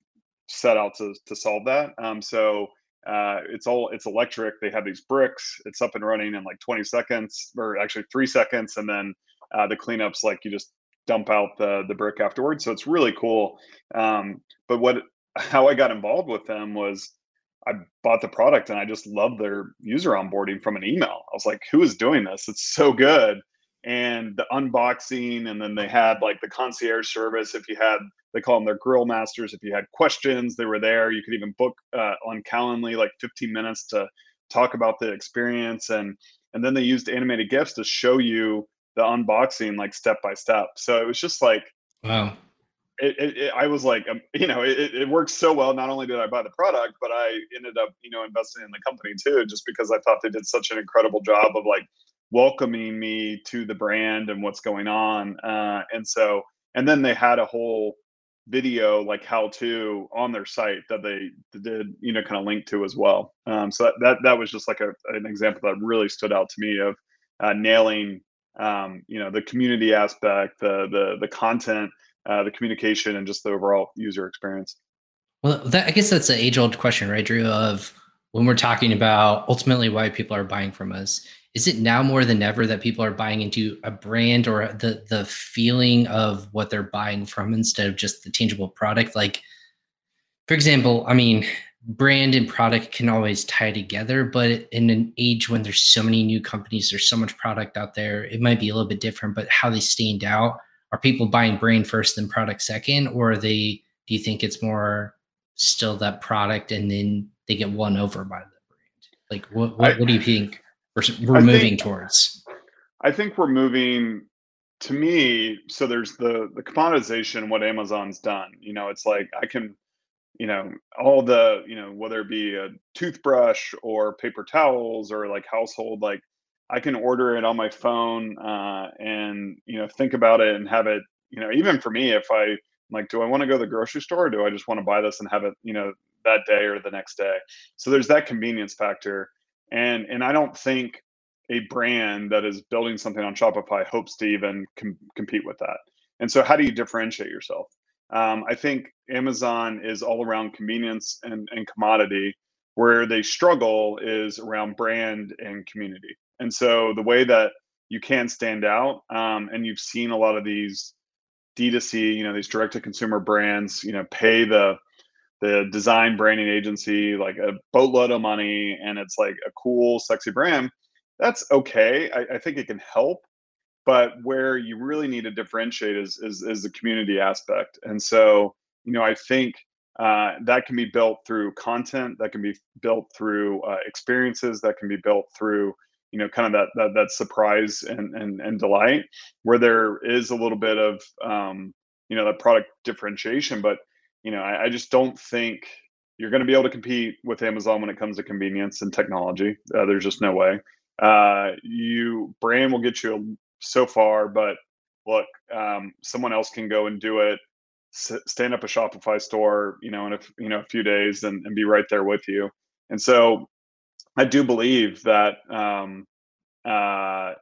S2: set out to to solve that. Um, so uh, it's all it's electric. They have these bricks. It's up and running in like 20 seconds, or actually three seconds, and then uh, the cleanups like you just dump out the the brick afterwards. So it's really cool. Um, but what how I got involved with them was I bought the product and I just loved their user onboarding from an email. I was like, who is doing this? It's so good. And the unboxing, and then they had like the concierge service. If you had they call them their grill masters. If you had questions, they were there. You could even book uh, on Calendly like 15 minutes to talk about the experience, and and then they used animated gifs to show you the unboxing like step by step. So it was just like
S1: wow.
S2: It, it, it, I was like, um, you know, it, it worked so well. Not only did I buy the product, but I ended up, you know, investing in the company too, just because I thought they did such an incredible job of like welcoming me to the brand and what's going on. Uh, and so, and then they had a whole video like how to on their site that they did you know kind of link to as well um, so that, that that was just like a, an example that really stood out to me of uh, nailing um, you know the community aspect the the the content uh, the communication and just the overall user experience.
S1: Well that, i guess that's an age old question right drew of when we're talking about ultimately why people are buying from us. Is it now more than ever that people are buying into a brand or the the feeling of what they're buying from instead of just the tangible product? Like for example i mean brand and product can always tie together but in an age when there's so many new companies there's so much product out there it might be a little bit different but how they stand out are people buying brand first then product second or are they do you think it's more still that product and then they get won over by the brand like what what, I, what do you think we're, we're moving think, towards?
S2: I think we're moving to me. So there's the the commoditization. What Amazon's done. You know, it's like I can, you know, all the you know whether it be a toothbrush or paper towels or like household like I can order it on my phone uh, and you know think about it and have it. You know, even for me, if I like, do I want to go to the grocery store or do I just want to buy this and have it, you know, that day or the next day? So there's that convenience factor. And and I don't think a brand that is building something on Shopify hopes to even com- compete with that. And so how do you differentiate yourself? Um, I think Amazon is all around convenience and, and commodity. Where they struggle is around brand and community. And so the way that you can stand out, um, and you've seen a lot of these D2C, you know, these direct to consumer brands, you know, pay the the design branding agency like a boatload of money and it's like a cool, sexy brand. That's okay. I, I think it can help, but where you really need to differentiate is, is is the community aspect. And so, you know, I think uh, that can be built through content, that can be built through uh, experiences, that can be built through you know kind of that that, that surprise and, and and delight where there is a little bit of um, you know that product differentiation but you know I, I just don't think you're going to be able to compete with amazon when it comes to convenience and technology uh, there's just no way uh, you brand will get you so far but look um, someone else can go and do it s- stand up a shopify store you know in a you know a few days and, and be right there with you and so I do believe that um, uh,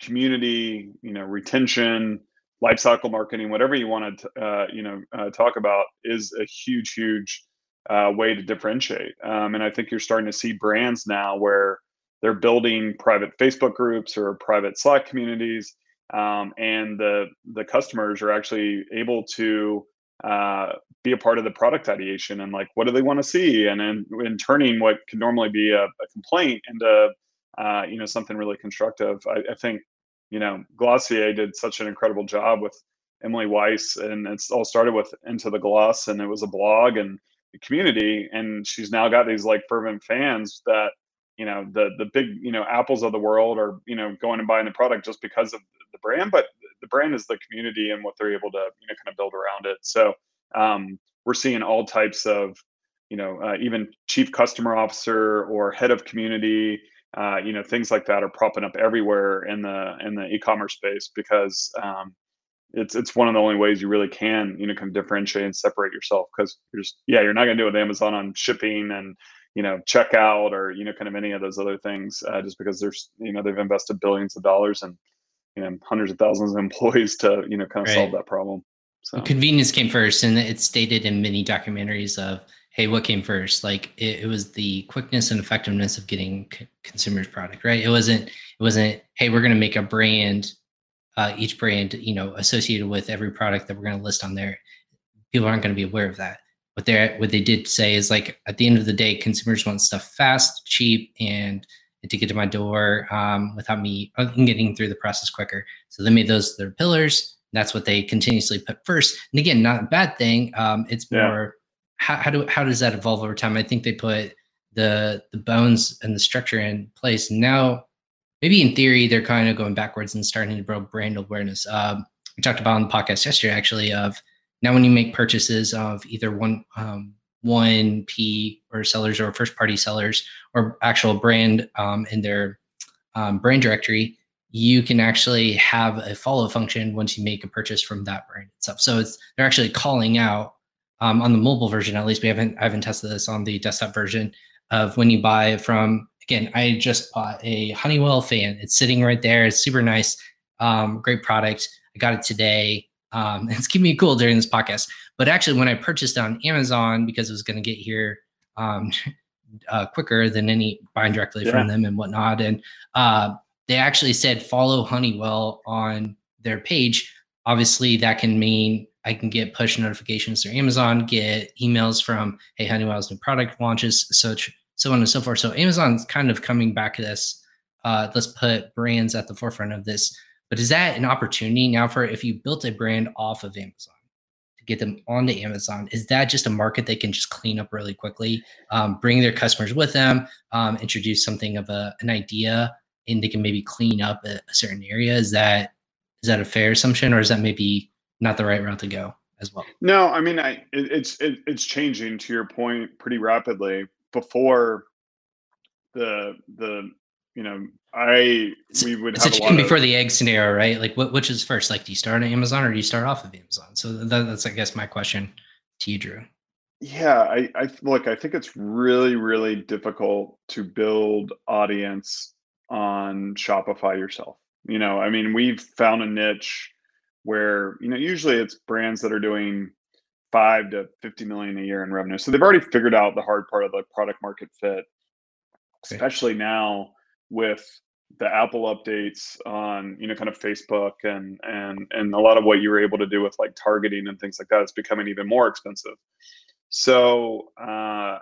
S2: community, you know, retention, lifecycle marketing, whatever you want to, uh, you know, uh, talk about, is a huge, huge uh, way to differentiate. Um, and I think you're starting to see brands now where they're building private Facebook groups or private Slack communities, um, and the the customers are actually able to uh, be a part of the product ideation and like what do they want to see? And then in turning what could normally be a, a complaint into uh, you know something really constructive I, I, think you know glossier did such an incredible job with emily weiss and it's all started with into the gloss and it was a blog and community and she's now got these like fervent fans that you know the the big you know apples of the world are you know going and buying the product just because of the brand but the brand is the community and what they're able to you know kind of build around it. So um, we're seeing all types of you know uh, even chief customer officer or head of community uh, you know things like that are propping up everywhere in the in the e-commerce space because um, it's it's one of the only ways you really can you know kind of differentiate and separate yourself because you're just yeah you're not going to do it with Amazon on shipping and you know checkout or you know kind of any of those other things uh, just because there's you know they've invested billions of dollars and you know hundreds of thousands of employees to you know kind of right. solve that problem.
S1: So convenience came first, and it's stated in many documentaries of hey, what came first? Like it, it was the quickness and effectiveness of getting c- consumers product, right? It wasn't it wasn't hey, we're going to make a brand, uh, each brand you know associated with every product that we're going to list on there. People aren't going to be aware of that. What they what they did say is like at the end of the day, consumers want stuff fast, cheap, and to get to my door um, without me uh, getting through the process quicker. So they made those their pillars. That's what they continuously put first. And again, not a bad thing. Um, it's more yeah. how, how do how does that evolve over time? I think they put the the bones and the structure in place. Now, maybe in theory, they're kind of going backwards and starting to build brand awareness. Um, we talked about on the podcast yesterday, actually, of now when you make purchases of either one um, 1P or sellers or first party sellers or actual brand um, in their um, brand directory, you can actually have a follow function once you make a purchase from that brand itself. So it's they're actually calling out um, on the mobile version. At least we haven't I haven't tested this on the desktop version of when you buy from. Again, I just bought a Honeywell fan. It's sitting right there. It's super nice, um, great product. I got it today. Um, it's keeping me cool during this podcast. But actually, when I purchased on Amazon because it was going to get here um, uh, quicker than any buying directly yeah. from them and whatnot, and uh, they actually said follow Honeywell on their page. Obviously, that can mean I can get push notifications through Amazon, get emails from hey Honeywell's new product launches, such so on and so forth. So Amazon's kind of coming back to this. Uh, let's put brands at the forefront of this. But is that an opportunity now for if you built a brand off of Amazon? To get them onto Amazon? Is that just a market they can just clean up really quickly, um, bring their customers with them, um, introduce something of a, an idea, and they can maybe clean up a, a, certain area? Is that is that a fair assumption, or is that maybe not the right route to go as well?
S2: No, I mean, I it, it's it, it's changing to your point pretty rapidly. Before the the you know, I we would
S1: it's
S2: have
S1: a chicken before the egg scenario, right? Like, what which is first? Like, do you start on Amazon or do you start off of Amazon? So that, that's, I guess, my question to you, Drew.
S2: Yeah, I, I look. I think it's really, really difficult to build audience on Shopify yourself. You know, I mean, we've found a niche where you know usually it's brands that are doing five to 50 million a year in revenue. So they've already figured out the hard part of the product market fit, especially now with the Apple updates on, you know, kind of Facebook and and and a lot of what you were able to do with like targeting and things like that. It's becoming even more expensive. So uh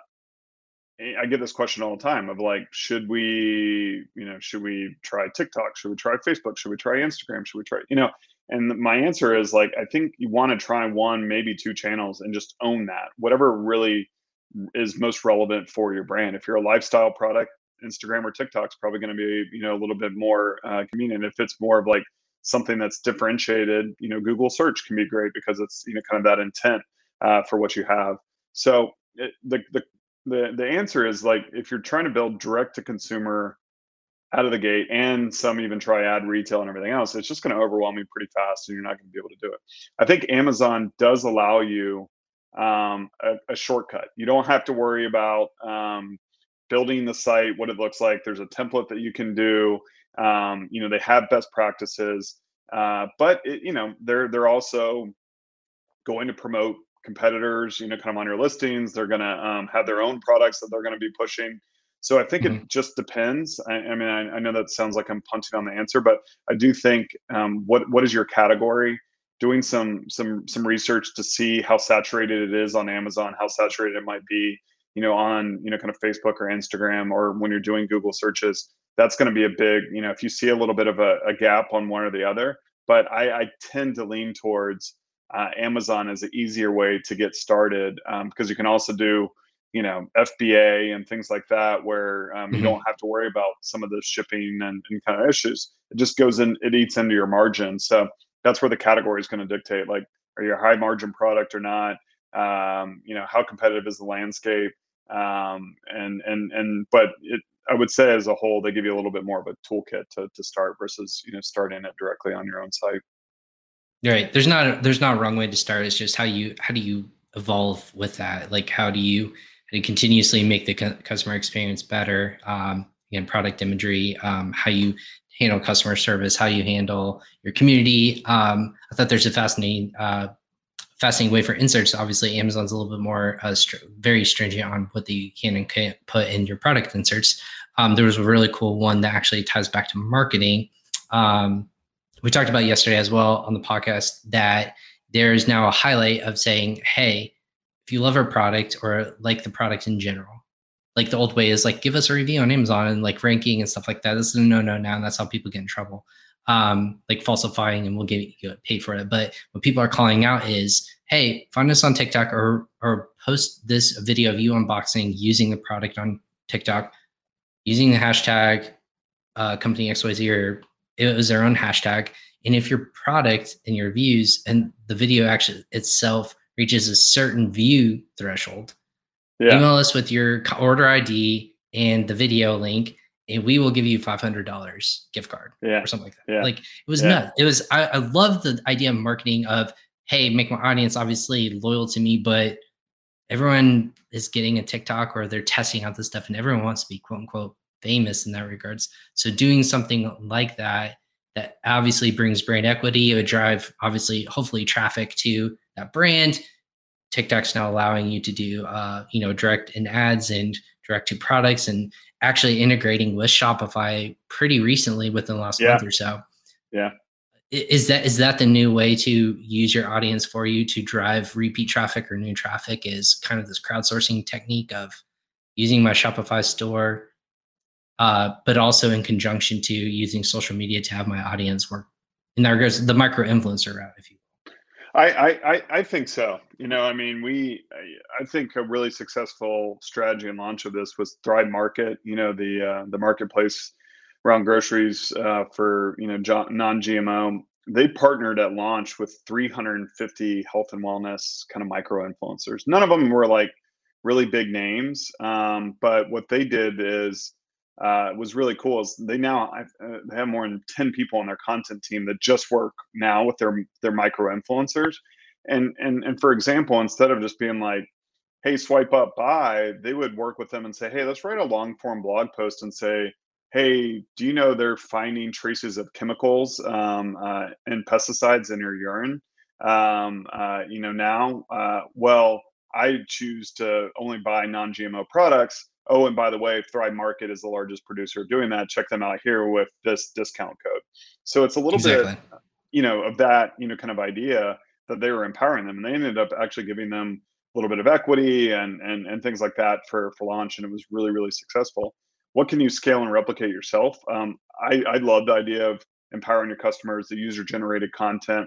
S2: I get this question all the time of like, should we, you know, should we try TikTok? Should we try Facebook? Should we try Instagram? Should we try, you know, and my answer is like, I think you want to try one, maybe two channels and just own that. Whatever really is most relevant for your brand. If you're a lifestyle product, Instagram or TikTok is probably going to be, you know, a little bit more uh, convenient. If it's more of like something that's differentiated, you know, Google search can be great because it's, you know, kind of that intent uh, for what you have. So it, the, the, the, the answer is like, if you're trying to build direct to consumer out of the gate and some even try ad retail and everything else, it's just going to overwhelm you pretty fast and you're not going to be able to do it. I think Amazon does allow you um, a, a, shortcut. You don't have to worry about um, building the site, what it looks like. There's a template that you can do. Um, you know, they have best practices, uh, but it, you know, they're they're also going to promote competitors. You know, kind of on your listings. They're going to um, have their own products that they're going to be pushing. So I think mm-hmm. it just depends. I, I mean, I, I, know that sounds like I'm punting on the answer, but I do think um, what what is your category? Doing some some some research to see how saturated it is on Amazon, how saturated it might be, you know, on you know kind of Facebook or Instagram, or when you're doing Google searches. That's going to be a big, you know, if you see a little bit of a, a gap on one or the other. But I, I tend to lean towards uh, Amazon as an easier way to get started um, because you can also do you know FBA and things like that, where um, mm-hmm. you don't have to worry about some of the shipping and, and, kind of issues. It just goes in, it eats into your margin. So that's where the category is going to dictate. Like, are you a high margin product or not? Um, you know, how competitive is the landscape? Um, and and and but it, I would say as a whole, they give you a little bit more of a toolkit to to start versus you know starting it directly on your own site.
S1: Right. There's not a, there's not a wrong way to start. It's just how you how do you evolve with that? Like how do you how continuously make the customer experience better. Um, again, product imagery, um, how you handle customer service, how you handle your community. Um, I thought there's a fascinating, uh, fascinating way for inserts. Obviously, Amazon's a little bit more uh, str- very stringent on what you can and can't put in your product inserts. Um, there was a really cool one that actually ties back to marketing. Um, we talked about yesterday as well on the podcast that there is now a highlight of saying, "Hey, if you love our product or like the product in general, like the old way is like give us a review on Amazon and like ranking and stuff like that. This is a no no now, and that's how people get in trouble. Um, like falsifying, and we'll get you paid for it. But what people are calling out is, hey, find us on TikTok or or post this video of you unboxing using the product on TikTok, using the hashtag uh, company XYZ or it was their own hashtag. And if your product and your views and the video actually itself reaches a certain view threshold, yeah. email us with your order ID and the video link, and we will give you five hundred dollars gift card yeah. or something like that. Yeah. Like it was yeah. nuts. It was I, I love the idea of marketing of hey, make my audience obviously loyal to me, but everyone is getting a TikTok or they're testing out this stuff, and everyone wants to be quote unquote famous in that regards. So doing something like that that obviously brings brand equity, it would drive obviously hopefully traffic to that brand. TikTok's now allowing you to do, uh, you know, direct in ads and direct to products, and actually integrating with Shopify pretty recently within the last yeah. month or so.
S2: Yeah.
S1: Is that is that the new way to use your audience for you to drive repeat traffic or new traffic? Is kind of this crowdsourcing technique of using my Shopify store, uh, but also in conjunction to using social media to have my audience work. In that regards, the micro influencer route, if you
S2: I, I, I think so. You know, I mean, we, I think a really successful strategy and launch of this was Thrive Market. You know, the uh, the marketplace around groceries uh, for you know non-GMO. They partnered at launch with 350 health and wellness kind of micro influencers. None of them were like really big names, um, but what they did is uh, was really cool is they now uh, they have more than 10 people on their content team that just work now with their their micro influencers. And and and for example instead of just being like hey swipe up buy they would work with them and say hey let's write a long form blog post and say hey do you know they're finding traces of chemicals um, uh, and pesticides in your urine um, uh, you know now uh, well i choose to only buy non-gmo products oh, and by the way, Thrive Market is the largest producer doing that. Check them out here with this discount code. So it's a little exactly. bit, you know, of that, you know, kind of idea that they were empowering them, and they ended up actually giving them a little bit of equity and and and things like that for for launch, and it was really really successful. What can you scale and replicate yourself? Um, I I love the idea of empowering your customers, the user generated content,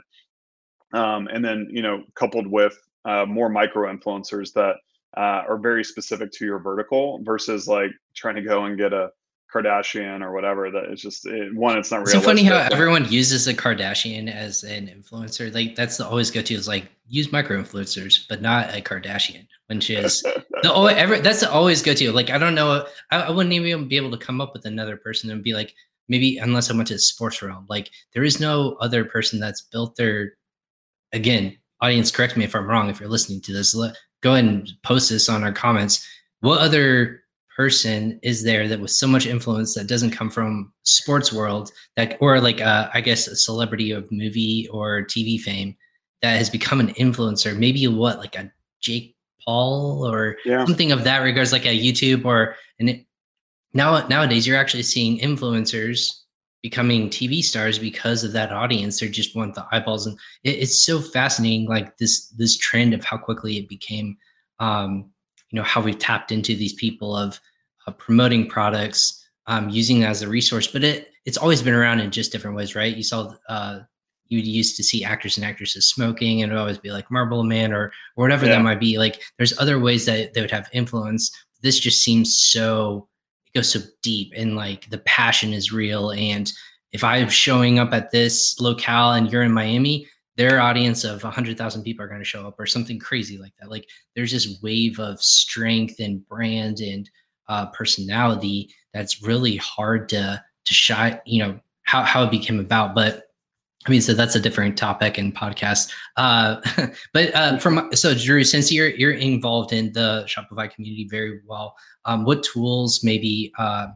S2: um, and then you know coupled with uh, more micro influencers that uh, are very specific to your vertical versus like trying to go and get a Kardashian or whatever. That it's just it, one. It's not.
S1: It's so funny how everyone uses a Kardashian as an influencer. Like that's the always go to is like use micro influencers, but not a Kardashian. Which is the always ever that's the always go to. Like I don't know. I, I wouldn't even be able to come up with another person and be like maybe unless I went to the sports realm. Like there is no other person that's built their again audience correct me if i'm wrong if you're listening to this go ahead and post this on our comments. What other person is there that with so much influence that doesn't come from sports world that or like uh, I guess a celebrity of movie or TV fame that has become an influencer? Maybe what like a Jake Paul or yeah. something of that regards, like a YouTube or and now nowadays you're actually seeing influencers becoming TV stars because of that audience. They just want the eyeballs, and it, it's so fascinating. Like this this trend of how quickly it became, um, you know, how we've tapped into these people of uh, promoting products, um, using as a resource. But it it's always been around in just different ways, right? You saw. Uh, you used to see actors and actresses smoking and it would always be like Marlboro man or, or whatever yeah. that might be like there's other ways that they would have influence this just seems so it goes so deep and like the passion is real. And if I'm showing up at this locale and you're in Miami, their audience of 100,000 people are going to show up or something crazy like that. Like there's this wave of strength and brand and uh, personality that's really hard to to shy, you know, how, how it became about. But I mean, so that's a different topic and podcast. Uh, but uh, from so Drew, since you're you're involved in the Shopify community very well, um, what tools maybe uh,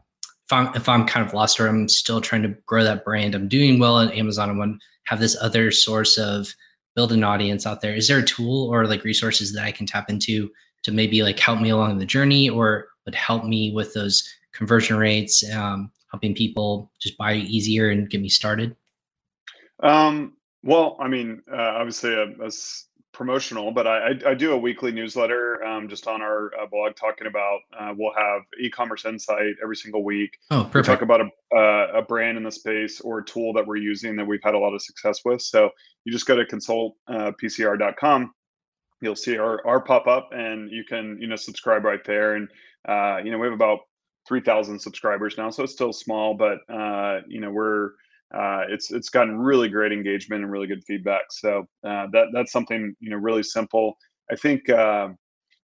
S1: if I'm if I'm kind of lost or I'm still trying to grow that brand, I'm doing well on Amazon. I want have this other source of build an audience out there. Is there a tool or like resources that I can tap into to maybe like help me along the journey or would help me with those conversion rates, um, helping people just buy easier and get me started?
S2: Um, well, I mean, uh, obviously, a, a promotional, but I, I, I, do a weekly newsletter um, just on our uh, blog talking about. Uh, we'll have e-commerce insight every single week.
S1: Oh, perfect.
S2: We talk about a, uh, a brand in the space or a tool that we're using that we've had a lot of success with. So you just go to consultpcr.com. Uh, You'll see our, our pop up, and you can you know subscribe right there. And uh, you know we have about three thousand subscribers now, so it's still small, but uh, you know we're uh, it's it's gotten really great engagement and really good feedback. So uh, that that's something you know really simple. I think uh,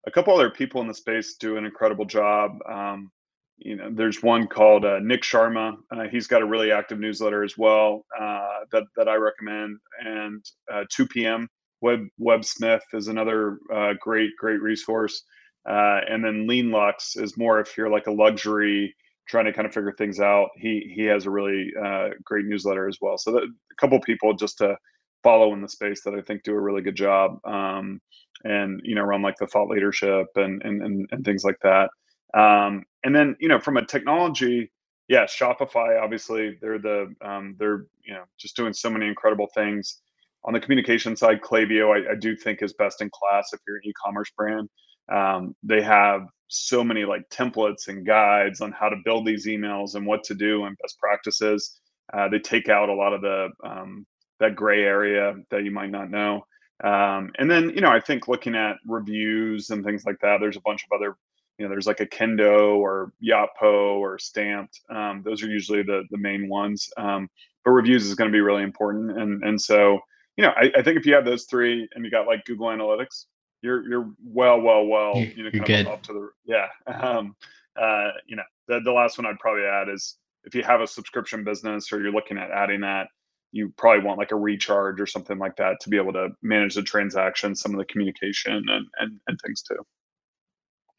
S2: a couple other people in the space do an incredible job. Um, you know, there's one called uh, Nik Sharma. Uh, he's got a really active newsletter as well uh, that that I recommend. And 2 p.m. Web Web Smith is another great great resource. and then Lean Luxe is more if you're like a luxury trying to kind of figure things out. He he has a really uh, great newsletter as well. So that, a couple people just to follow in the space that I think do a really good job, um, and you know around like the thought leadership and and and, and things like that. Um, and then you know from a technology, yeah, Shopify obviously they're the um, they're you know just doing so many incredible things. On the communication side, Klaviyo I, I do think is best in class if you're an e-commerce brand. Um, they have so many like templates and guides on how to build these emails and what to do and best practices. Uh, they take out a lot of the um, that gray area that you might not know. Um, and then you know I think looking at reviews and things like that. There's a bunch of other you know there's like a Kendo or Yotpo or Stamped. Um, those are usually the the main ones. Um, but reviews is going to be really important. And and so you know I, I think if you have those three and you got like Google Analytics, you're you're well, well, well,
S1: you know, kind of
S2: up to the yeah. Um, uh, you know, the, the last one I'd probably add is if you have a subscription business or you're looking at adding that, you probably want like a recharge or something like that to be able to manage the transactions, some of the communication and, and, and things too.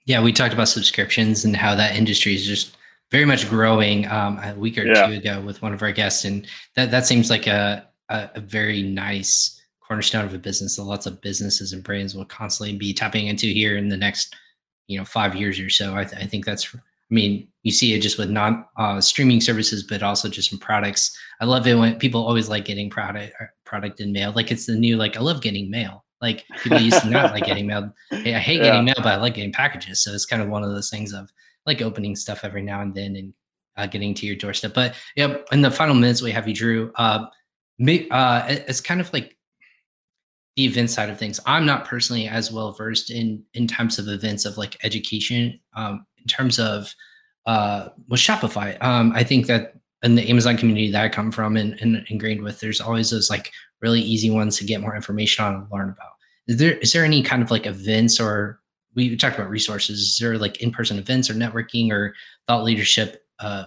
S1: Yeah, we talked about subscriptions and how that industry is just very much growing um, a week or yeah. two ago with one of our guests. And that, that seems like a, a, a very nice cornerstone of a business that lots of businesses and brands will constantly be tapping into here in the next, you know, five years or so. I, th- I think that's I mean, you see it just with non uh, streaming services, but also just in products. I love it when people always like getting product uh, product in mail. Like it's the new like I love getting mail. Like people used to not like getting mail. Hey, I hate yeah. getting mail, but I like getting packages. So it's kind of one of those things of like opening stuff every now and then and uh, getting to your doorstep. But yeah, in the final minutes we have you, Drew. Uh, uh, it's kind of like the event side of things. I'm not personally as well versed in in types of events of like education. Um, in terms of uh, with Shopify. Um, I think that in the Amazon community that I come from and, and ingrained with, there's always those like really easy ones to get more information on and learn about. Is there is there any kind of like events or we talked about resources? Is there like in-person events or networking or thought leadership uh,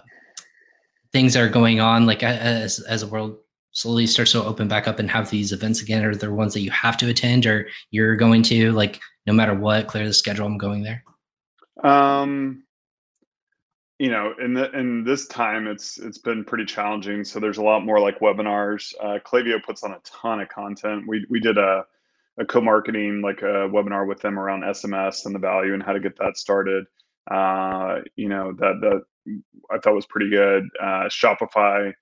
S1: things that are going on like as as the world slowly starts to open back up and have these events again? Are there ones that you have to attend or you're going to like no matter what, clear the schedule, I'm going there?
S2: Um, you know, in the in this time, it's it's been pretty challenging. So there's a lot more like webinars. Uh, Klaviyo puts on a ton of content. We we did a a co-marketing like a webinar with them around SMS and the value and how to get that started. Uh, you know that that I thought was pretty good. Uh, Shopify,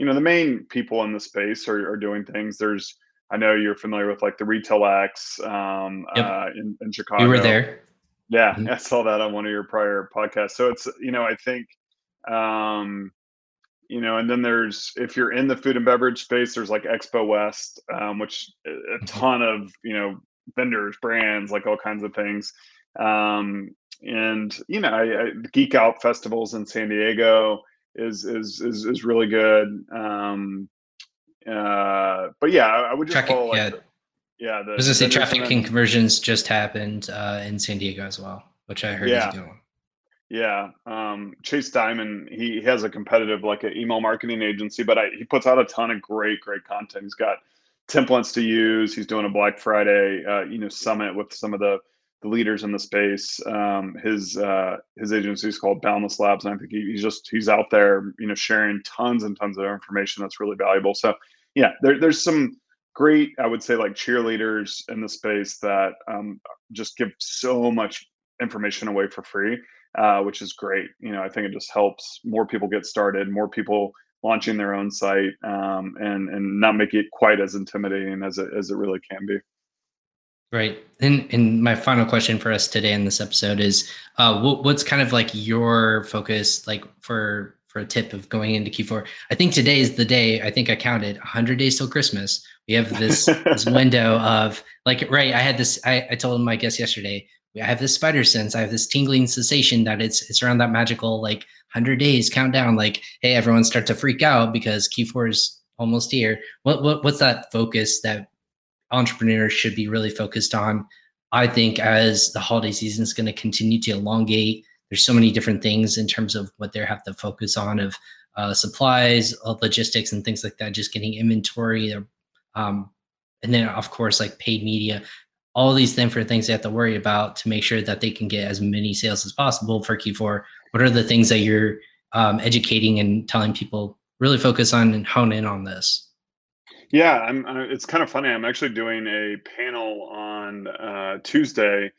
S2: you know, the main people in the space are, are doing things. There's I know you're familiar with like the Retail X um, yep. uh, in, in Chicago.
S1: We were there.
S2: Yeah, mm-hmm. I saw that on one of your prior podcasts. So it's you know I think um, you know, and then there's if you're in the food and beverage space, there's like Expo West, um, which a mm-hmm. ton of you know vendors, brands, like all kinds of things. Um, and you know, I, I, Geek Out festivals in San Diego is is is, is really good. Um, uh, but yeah, I, I would just Check follow like, the, yeah,
S1: the, I was gonna say traffic and conversions just happened uh, in San Diego as well, which I heard
S2: yeah.
S1: is good
S2: Yeah, um, Chase Dimond, he has a competitive like an email marketing agency, but I, he puts out a ton of great, great content. He's got templates to use. He's doing a Black Friday, uh, you know, summit with some of the the leaders in the space. Um, his uh, his agency is called Boundless Labs, and I think he, he's just he's out there, you know, sharing tons and tons of information that's really valuable. So yeah, there, there's some great, I would say, like cheerleaders in the space that um, just give so much information away for free, uh, which is great. You know, I think it just helps more people get started, more people launching their own site, um, and and not make it quite as intimidating as it as it really can be.
S1: Right. And and my final question for us today in this episode is, uh, what, what's kind of like your focus, like for for a tip of going into Q4. I think today is the day. I think I counted 100 days till Christmas. We have this this window of like right. I had this. I, I told my guest yesterday. I have this spider sense. I have this tingling sensation that it's it's around that magical like 100 days countdown. Like hey, everyone start to freak out because Q4 is almost here. What what what's that focus that entrepreneurs should be really focused on? I think as the holiday season is going to continue to elongate there's so many different things in terms of what they have to focus on of uh, supplies, uh, logistics, and things like that. Just getting inventory, um, and then of course like paid media. All these different things they have to worry about to make sure that they can get as many sales as possible for Q4. What are the things that you're um, educating and telling people really focus on and hone in on this?
S2: Yeah, I'm, uh, it's kind of funny. I'm actually doing a panel on uh, Tuesday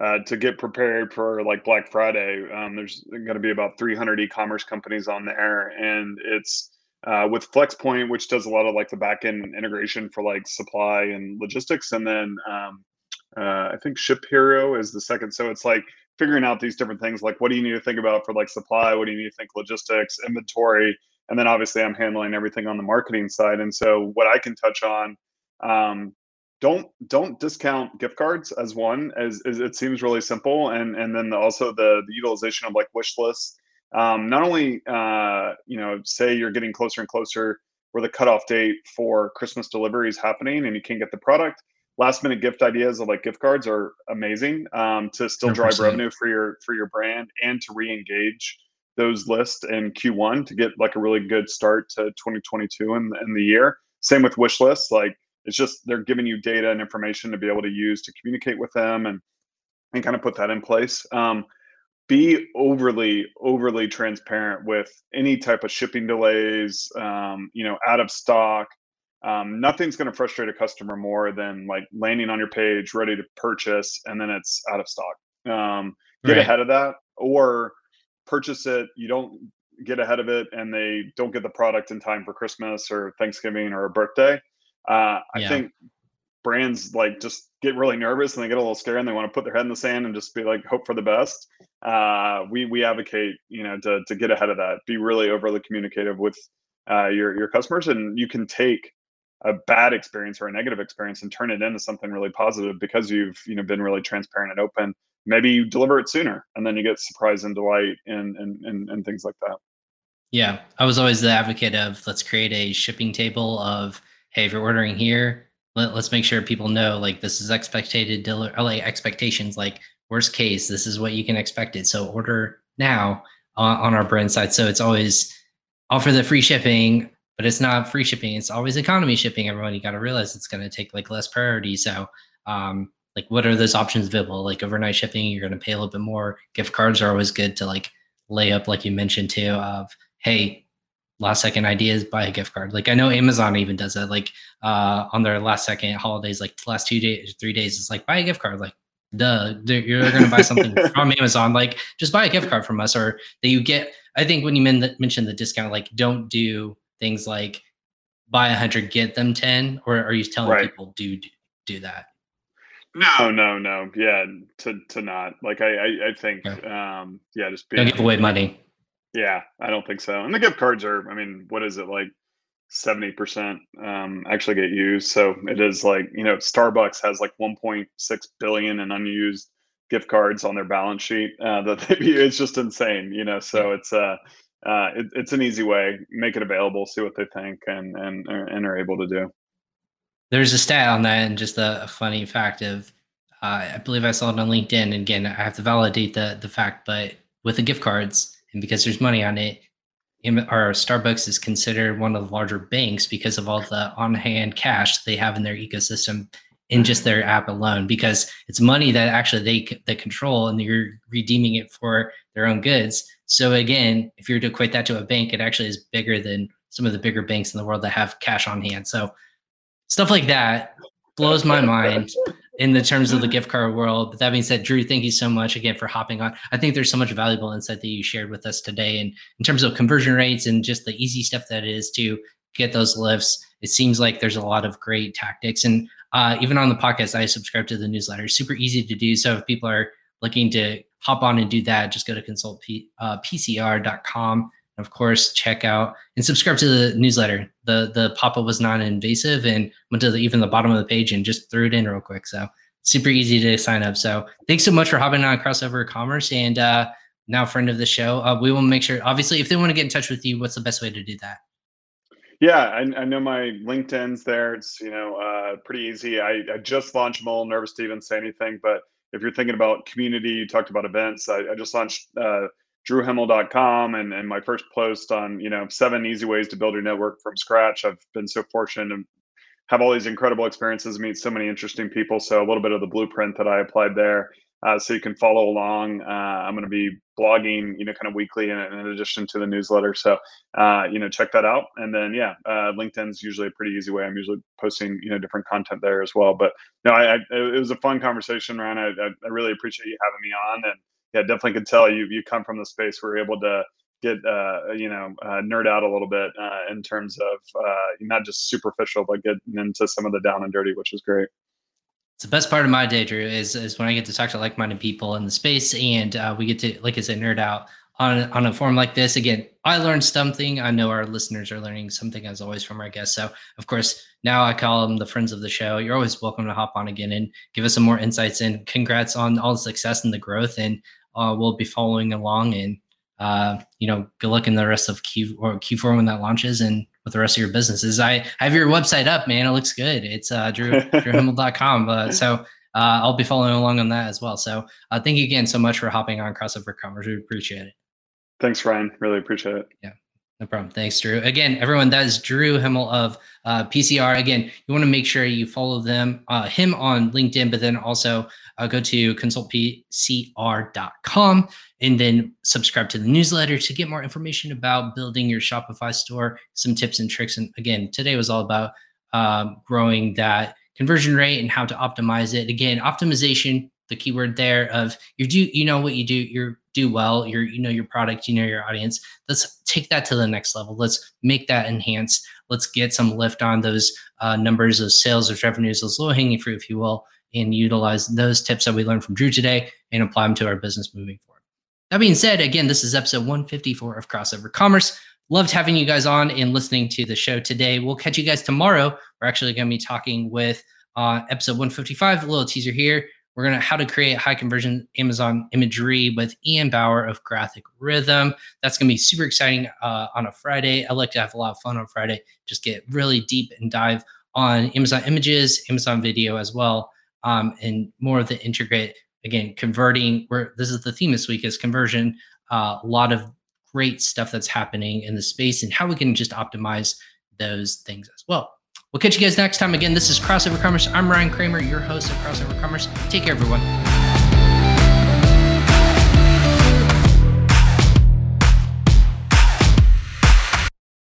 S2: uh, to get prepared for like Black Friday. Um, there's going to be about 300 e-commerce companies on there, and it's uh, with Flexport, which does a lot of like the backend integration for like supply and logistics, and then um, uh, I think ShipHero is the second. So it's like figuring out these different things, like what do you need to think about for like supply, what do you need to think logistics, inventory, and then obviously I'm handling everything on the marketing side. And so what I can touch on um, don't don't discount gift cards as one as, as it seems really simple and and then also the the utilization of like wish lists um, not only uh, you know say you're getting closer and closer where the cutoff date for christmas delivery is happening and you can't get the product last minute gift ideas of like gift cards are amazing um, to still drive 100%. revenue for your for your brand and to re-engage those lists in Q1 to get like a really good start to 2022 in, in the year. Same with wish lists. Like it's just they're giving you data and information to be able to use to communicate with them and and kind of put that in place. Um, be overly overly transparent with any type of shipping delays. Um, you know, out of stock. Um, nothing's going to frustrate a customer more than like landing on your page ready to purchase and then it's out of stock. Um, get right. ahead of that or purchase it. You don't get ahead of it and they don't get the product in time for Christmas or Thanksgiving or a birthday. Uh, I yeah. think brands like just get really nervous and they get a little scared and they want to put their head in the sand and just be like hope for the best. Uh, we we advocate you know to to get ahead of that. Be really overly communicative with uh, your your customers, and you can take a bad experience or a negative experience and turn it into something really positive because you've you know been really transparent and open. Maybe you deliver it sooner, and then you get surprise and delight and and and, and things like that.
S1: Yeah, I was always the advocate of let's create a shipping table of hey, if you're ordering here, let, us make sure people know like this is expected deli- like expectations. Like worst case, this is what you can expect it. So order now on, on our brand side. So it's always offer the free shipping, but it's not free shipping. It's always economy shipping. Everyone, you got to realize it's going to take like less priority. So um, like what are those options available? Like overnight shipping you're going to pay a little bit more. Gift cards are always good to like lay up like you mentioned too of hey last second ideas buy a gift card. Like i know amazon even does that like uh on their last second holidays like last two days three days it's like buy a gift card. Like duh you're gonna buy something from amazon. Like just buy a gift card from us or that you get i think when you men- mentioned the discount like don't do things like buy a 100 get them 10 or are you telling right. people do do that
S2: no, no, no. Yeah, to to not like I I, I think um yeah just
S1: don't give away money.
S2: Yeah, I don't think so. And the gift cards are, I mean, what is it like? Seventy percent um, actually get used. So it is like you know, Starbucks has like one point six billion in unused gift cards on their balance sheet uh, that they It's just insane, you know. So it's uh, uh, it, it's an easy way. Make it available, see what they think, and and and are able to do.
S1: There's a stat on that, and just a, a funny fact of, uh, I believe I saw it on LinkedIn. And again, I have to validate the the fact, but with the gift cards, and because there's money on it, our Starbucks is considered one of the larger banks because of all the on-hand cash they have in their ecosystem in just their app alone because it's money that actually they they control and you're redeeming it for their own goods so again if you're to equate that to a bank it actually is bigger than some of the bigger banks in the world that have cash on hand so stuff like that blows my mind in the terms of the gift card world. But that being said, Drew, thank you so much again for hopping on. I think there's so much valuable insight that you shared with us today. And in terms of conversion rates and just the easy stuff that it is to get those lifts, it seems like there's a lot of great tactics. And uh, even on the podcast, I subscribe to the newsletter. Super easy to do. So if people are looking to hop on and do that, just go to consultpcr.com of course, check out and subscribe to the newsletter. The the pop up was non invasive and went to the, even the bottom of the page and just threw it in real quick. So super easy to sign up. So thanks so much for hopping on Crossover Commerce and uh, now friend of the show. Uh, we will make sure, obviously, if they want to get in touch with you, what's the best way to do that?
S2: Yeah, I, I know my LinkedIn's there. It's you know uh, pretty easy. I, I just launched Mole. Nervous to even say anything, but if you're thinking about community, you talked about events. I, I just launched uh, drewhimmel.com and, and my first post on you know seven easy ways to build your network from scratch. I've been so fortunate to have all these incredible experiences meet so many interesting people. So a little bit of the blueprint that i applied there uh, so you can follow along. Uh, i'm going to be blogging you know kind of weekly in, in addition to the newsletter. So uh, you know check that out. And then yeah uh, linkedin's usually a pretty easy way. I'm usually posting you know different content there as well. But no I, I it was a fun conversation ryan. I, I really appreciate you having me on. And yeah, definitely could tell you you come from the space where you're able to get uh, you know uh, nerd out a little bit uh, in terms of uh, not just superficial, but getting into some of the down and dirty, which is great.
S1: It's the best part of my day, Drew, is is when I get to talk to like-minded people in the space, and uh, we get to, like I said, nerd out on on a forum like this. Again, I learned something. I know our listeners are learning something as always from our guests. So, of course, now I call them the friends of the show. You're always welcome to hop on again and give us some more insights. And congrats on all the success and the growth. And uh, will be following along. And uh, you know, good luck in the rest of Q or Q4 when that launches. And with the rest of your businesses. I have your website up, man. It looks good. It's uh, drew, drewhimmel.com. Uh, so uh, I'll be following along on that as well. So uh, thank you again so much for hopping on Crossover Commerce. We appreciate it.
S2: Thanks, Ryan. Really appreciate it.
S1: Yeah. No problem. Thanks, Drew. Again, everyone, that is Drew Himmel of uh, PCR. Again, you want to make sure you follow them, uh, him on LinkedIn, but then also uh, go to consultpcr.com and then subscribe to the newsletter to get more information about building your Shopify store, some tips and tricks. And again, today was all about um, growing that conversion rate and how to optimize it. Again, optimization, the keyword there of you do, you know what you do, you're do well, you're, you know your product, you know your audience. Let's take that to the next level. Let's make that enhanced. Let's get some lift on those uh, numbers of sales, of revenues, those low hanging fruit, if you will, and utilize those tips that we learned from Drew today and apply them to our business moving forward. That being said, again, this is episode 154 of Crossover Commerce. Loved having you guys on and listening to the show today. We'll catch you guys tomorrow. We're actually going to be talking with uh, episode 155, a little teaser here. We're going to how to create high conversion Amazon imagery with Ian Bauer of Graphic Rhythm. That's going to be super exciting uh, on a Friday. I like to have a lot of fun on Friday. Just get really deep and dive on Amazon images, Amazon video as well, um, and more of the integrate. Again, converting. Where this is the theme this week is conversion. Uh, a lot of great stuff that's happening in the space and how we can just optimize those things as well. We'll catch you guys next time. Again, this is Crossover Commerce. I'm Ryan Kramer, your host of Crossover Commerce. Take care, everyone.